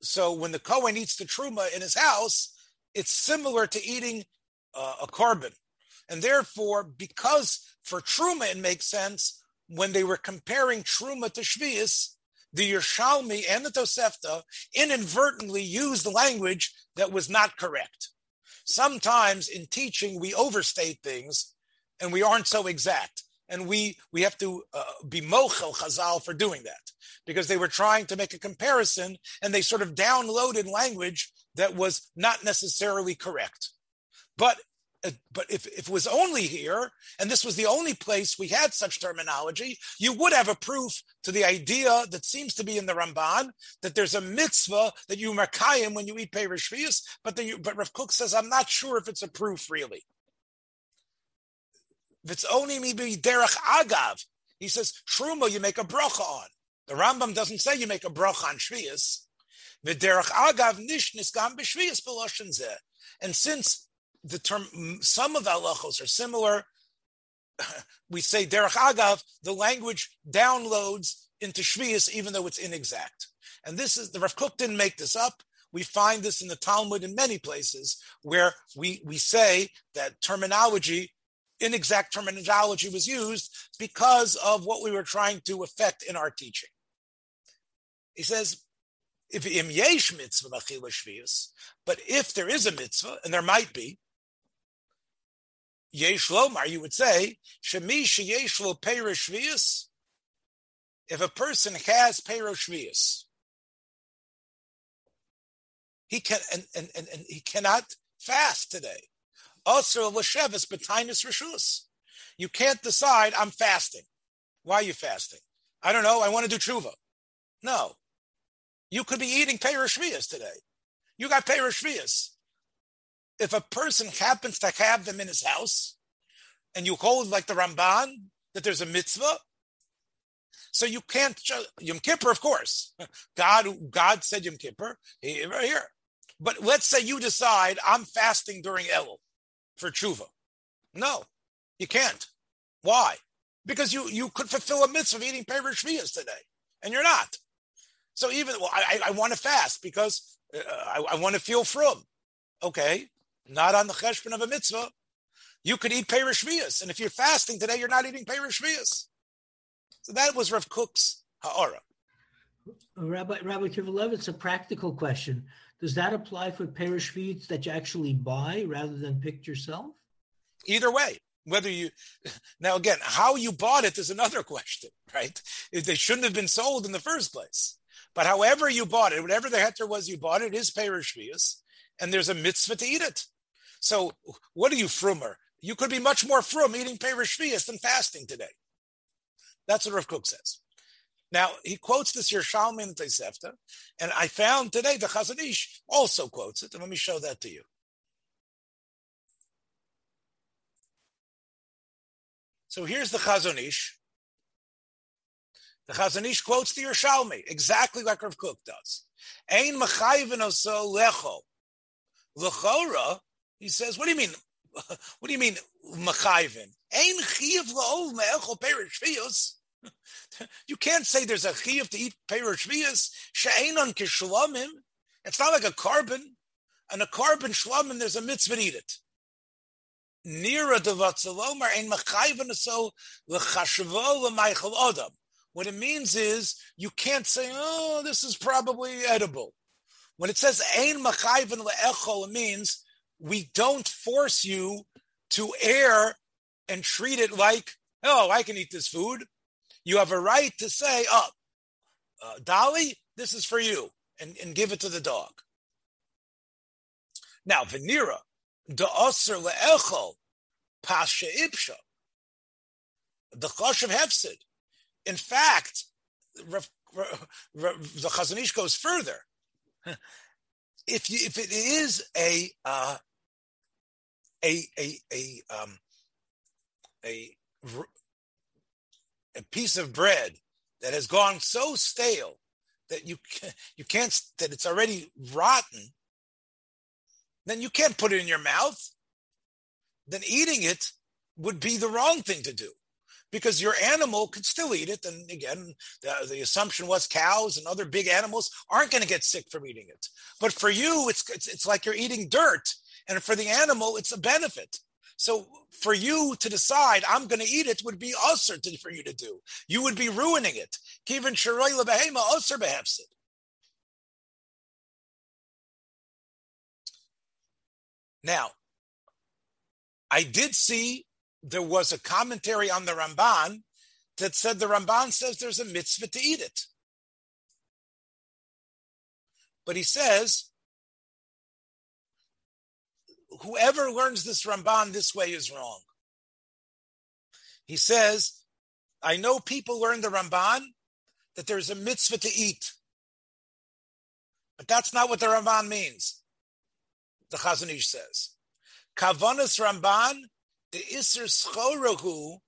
So when the Kohen eats the Truma in his house, it's similar to eating uh, a korban, And therefore, because for Truma it makes sense, when they were comparing Truma to Shvius, the Yerushalmi and the Tosefta inadvertently used language that was not correct. Sometimes in teaching, we overstate things and we aren't so exact. And we, we have to uh, be mochel chazal for doing that because they were trying to make a comparison and they sort of downloaded language that was not necessarily correct. But uh, but if, if it was only here, and this was the only place we had such terminology, you would have a proof to the idea that seems to be in the Ramban that there's a mitzvah that you makayim when you eat Perish but the, but Rav Kook says, I'm not sure if it's a proof really. Only maybe derech agav, he says, truma you make a bracha on. The Rambam doesn't say you make a bracha on Shvius. V'derech agav nishnis gam b'Shvius b'loshen. And since the term some of halachos are similar. We say derech agav, the language downloads into shvius even though it's inexact. And this is the Rav Kook didn't make this up. We find this in the Talmud in many places where we we say that terminology, inexact terminology was used because of what we were trying to affect in our teaching. He says, if im yesh mitzvah but if there is a mitzvah, and there might be, Yesh Lomar, you would say, Shemi Sheyesh Lo Peirashvius. If a person has Peirashvius, he can and, and, and, and, he cannot fast today. Also, Lashevis Batinis Rishus. You can't decide I'm fasting. Why are you fasting? I don't know. I want to do tshuva. No. You could be eating Perushvias today. You got Perushvias. If a person happens to have them in his house, and you hold like the Ramban that there's a mitzvah, so you can't Yom Kippur, of course. God, God said Yom Kippur right here. But let's say you decide I'm fasting during Elul for tshuva. No, you can't. Why? Because you you could fulfill a mitzvah of eating Perish today, and you're not. So even well, I, I want to fast because uh, I, I want to feel from. Okay, not on the cheshbon of a mitzvah. You could eat Perish and if you're fasting today, you're not eating Perish So that was Rav Kook's ha'ara. Rabbi Rabbi Kivalevitz, a practical question. Does that apply for Perish feeds that you actually buy rather than pick yourself? Either way, whether you now again how you bought it is another question, right? They shouldn't have been sold in the first place. But however you bought it, whatever the heter was you bought it is parish Perish and there's a mitzvah to eat it. So what are you frumer? You could be much more frum eating parish Perish than fasting today. That's what Rav Kook says. Now he quotes this Yerushalmi and Tosefta, and I found today the Chazon Ish also quotes it, and let me show that to you. So here's the Chazon Ish. The Chazon Ish quotes the Yerushalmi exactly like Rav Kook does. Ein mechayven oso lecho. Lechora, he says, what do you mean? What do you mean mechayven? Ein chiyav la'ol me'echol perish you can't say there's a chiyuv to eat perush vias she'enon kishlamim. It's not like a korban. And a korban shlamim, there's a mitzvah to eat it. Nira devatzalomar ein machayven so lechashvo l'maychel adam. What it means is you can't say, oh, this is probably edible. When it says ein machayven le'echol, it means we don't force you to air and treat it like, oh, I can eat this food you have a right to say, oh, uh, Dolly, this is for you, and, and give it to the dog. Now, Venira, the Osir le'echol, pasha ipsha, the Chosh of Hefsid. In fact, the Chazon Ish goes further. If you, if it is a uh, a a a um, a a piece of bread that has gone so stale that you can, you can't that it's already rotten, then you can't put it in your mouth. Then eating it would be the wrong thing to do because your animal could still eat it. And again, the, the assumption was cows and other big animals aren't going to get sick from eating it. But for you, it's, it's, it's like you're eating dirt. And for the animal, it's a benefit. So for you to decide I'm going to eat it would be usher for you to do. You would be ruining it. Kivin lebehema usher behefsid. Now, I did see there was a commentary on the Ramban that said the Ramban says there's a mitzvah to eat it. But he says whoever learns this Ramban this way is wrong. He says, I know people learn the Ramban that there's a mitzvah to eat. But that's not what the Ramban means. The Chazon Ish says. Kavanas Ramban, the Isser Schorahu,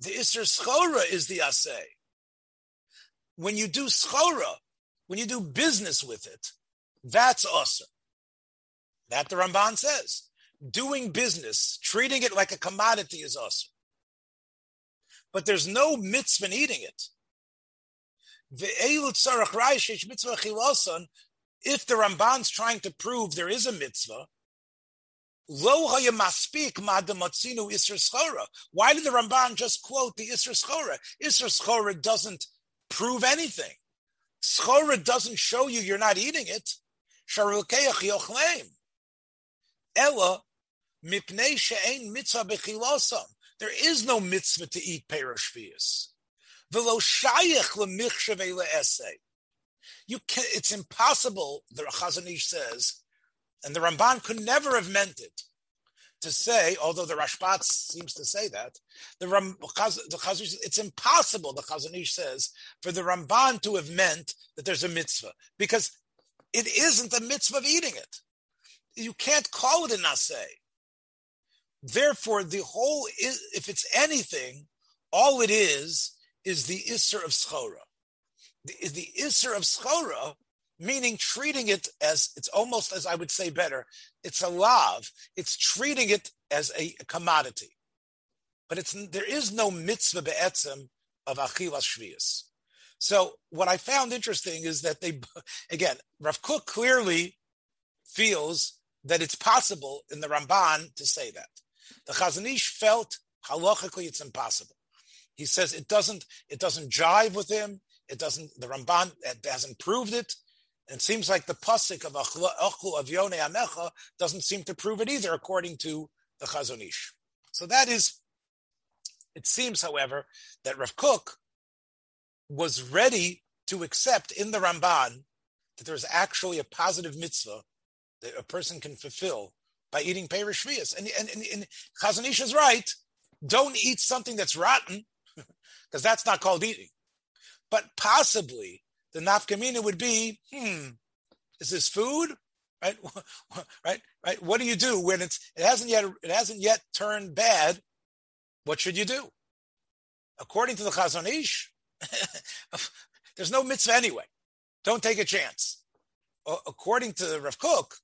the Isser Schora is the assay. When you do Schora, when you do business with it, that's awesome. That the Ramban says. Doing business, treating it like a commodity is awesome. But there's no mitzvah in eating it. If the Ramban's trying to prove there is a mitzvah, why did the Ramban just quote the Isra Schora? Isra Schora doesn't prove anything. Schora doesn't show you you're not eating it. Ella mipnei she'ein mitzvah. There is no mitzvah to eat perush vias. Velo shayich lemichshav le'esei. You can, it's impossible, the Chazon Ish says, and the Ramban could never have meant it, to say, although the Rashbat seems to say that, the Ram, the Chazon, it's impossible, the Chazon Ish says, for the Ramban to have meant that there's a mitzvah, because it isn't a mitzvah of eating it. You can't call it a naseh. Therefore, the whole, if it's anything, all it is, is the Isser of Schora. The, the Isser of Schora meaning treating it as it's almost as I would say better, it's a lav. It's treating it as a commodity. But it's there is no mitzvah be'etzem of achilas shvius. So what I found interesting is that they again, Rav Kook clearly feels that it's possible in the Ramban to say that. The Chazon Ish felt halachically it's impossible. He says it doesn't it doesn't jive with him. It doesn't. The Ramban hasn't proved it. It seems like the pasuk of Achlu of Amecha doesn't seem to prove it either, according to the Chazon Ish. So that is, it seems, however, that Rav Kook was ready to accept in the Ramban that there's actually a positive mitzvah that a person can fulfill by eating Perish And, and, and, and Chazon Ish is right. Don't eat something that's rotten, because that's not called eating. But possibly the nafkamina would be, hmm, is this food? Right, right, right. What do you do when it's it hasn't yet it hasn't yet turned bad? What should you do? According to the Chazon Ish, there's no mitzvah anyway. Don't take a chance. According to Rav Kook,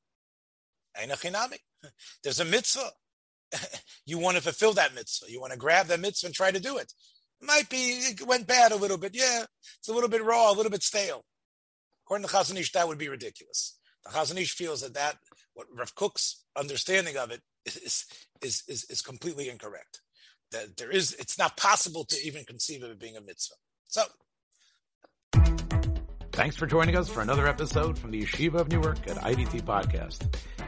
there's a mitzvah. you want to fulfill that mitzvah. You want to grab that mitzvah and try to do it. It Might be, it went bad a little bit. Yeah, it's a little bit raw, a little bit stale. According to Chazon Ish, that would be ridiculous. The Chazon Ish feels that that, what Rav Kook's understanding of it is, is, is, is completely incorrect. That there is, it's not possible to even conceive of it being a mitzvah. So, Thanks for joining us for another episode from the Yeshiva of Newark at IDT Podcast.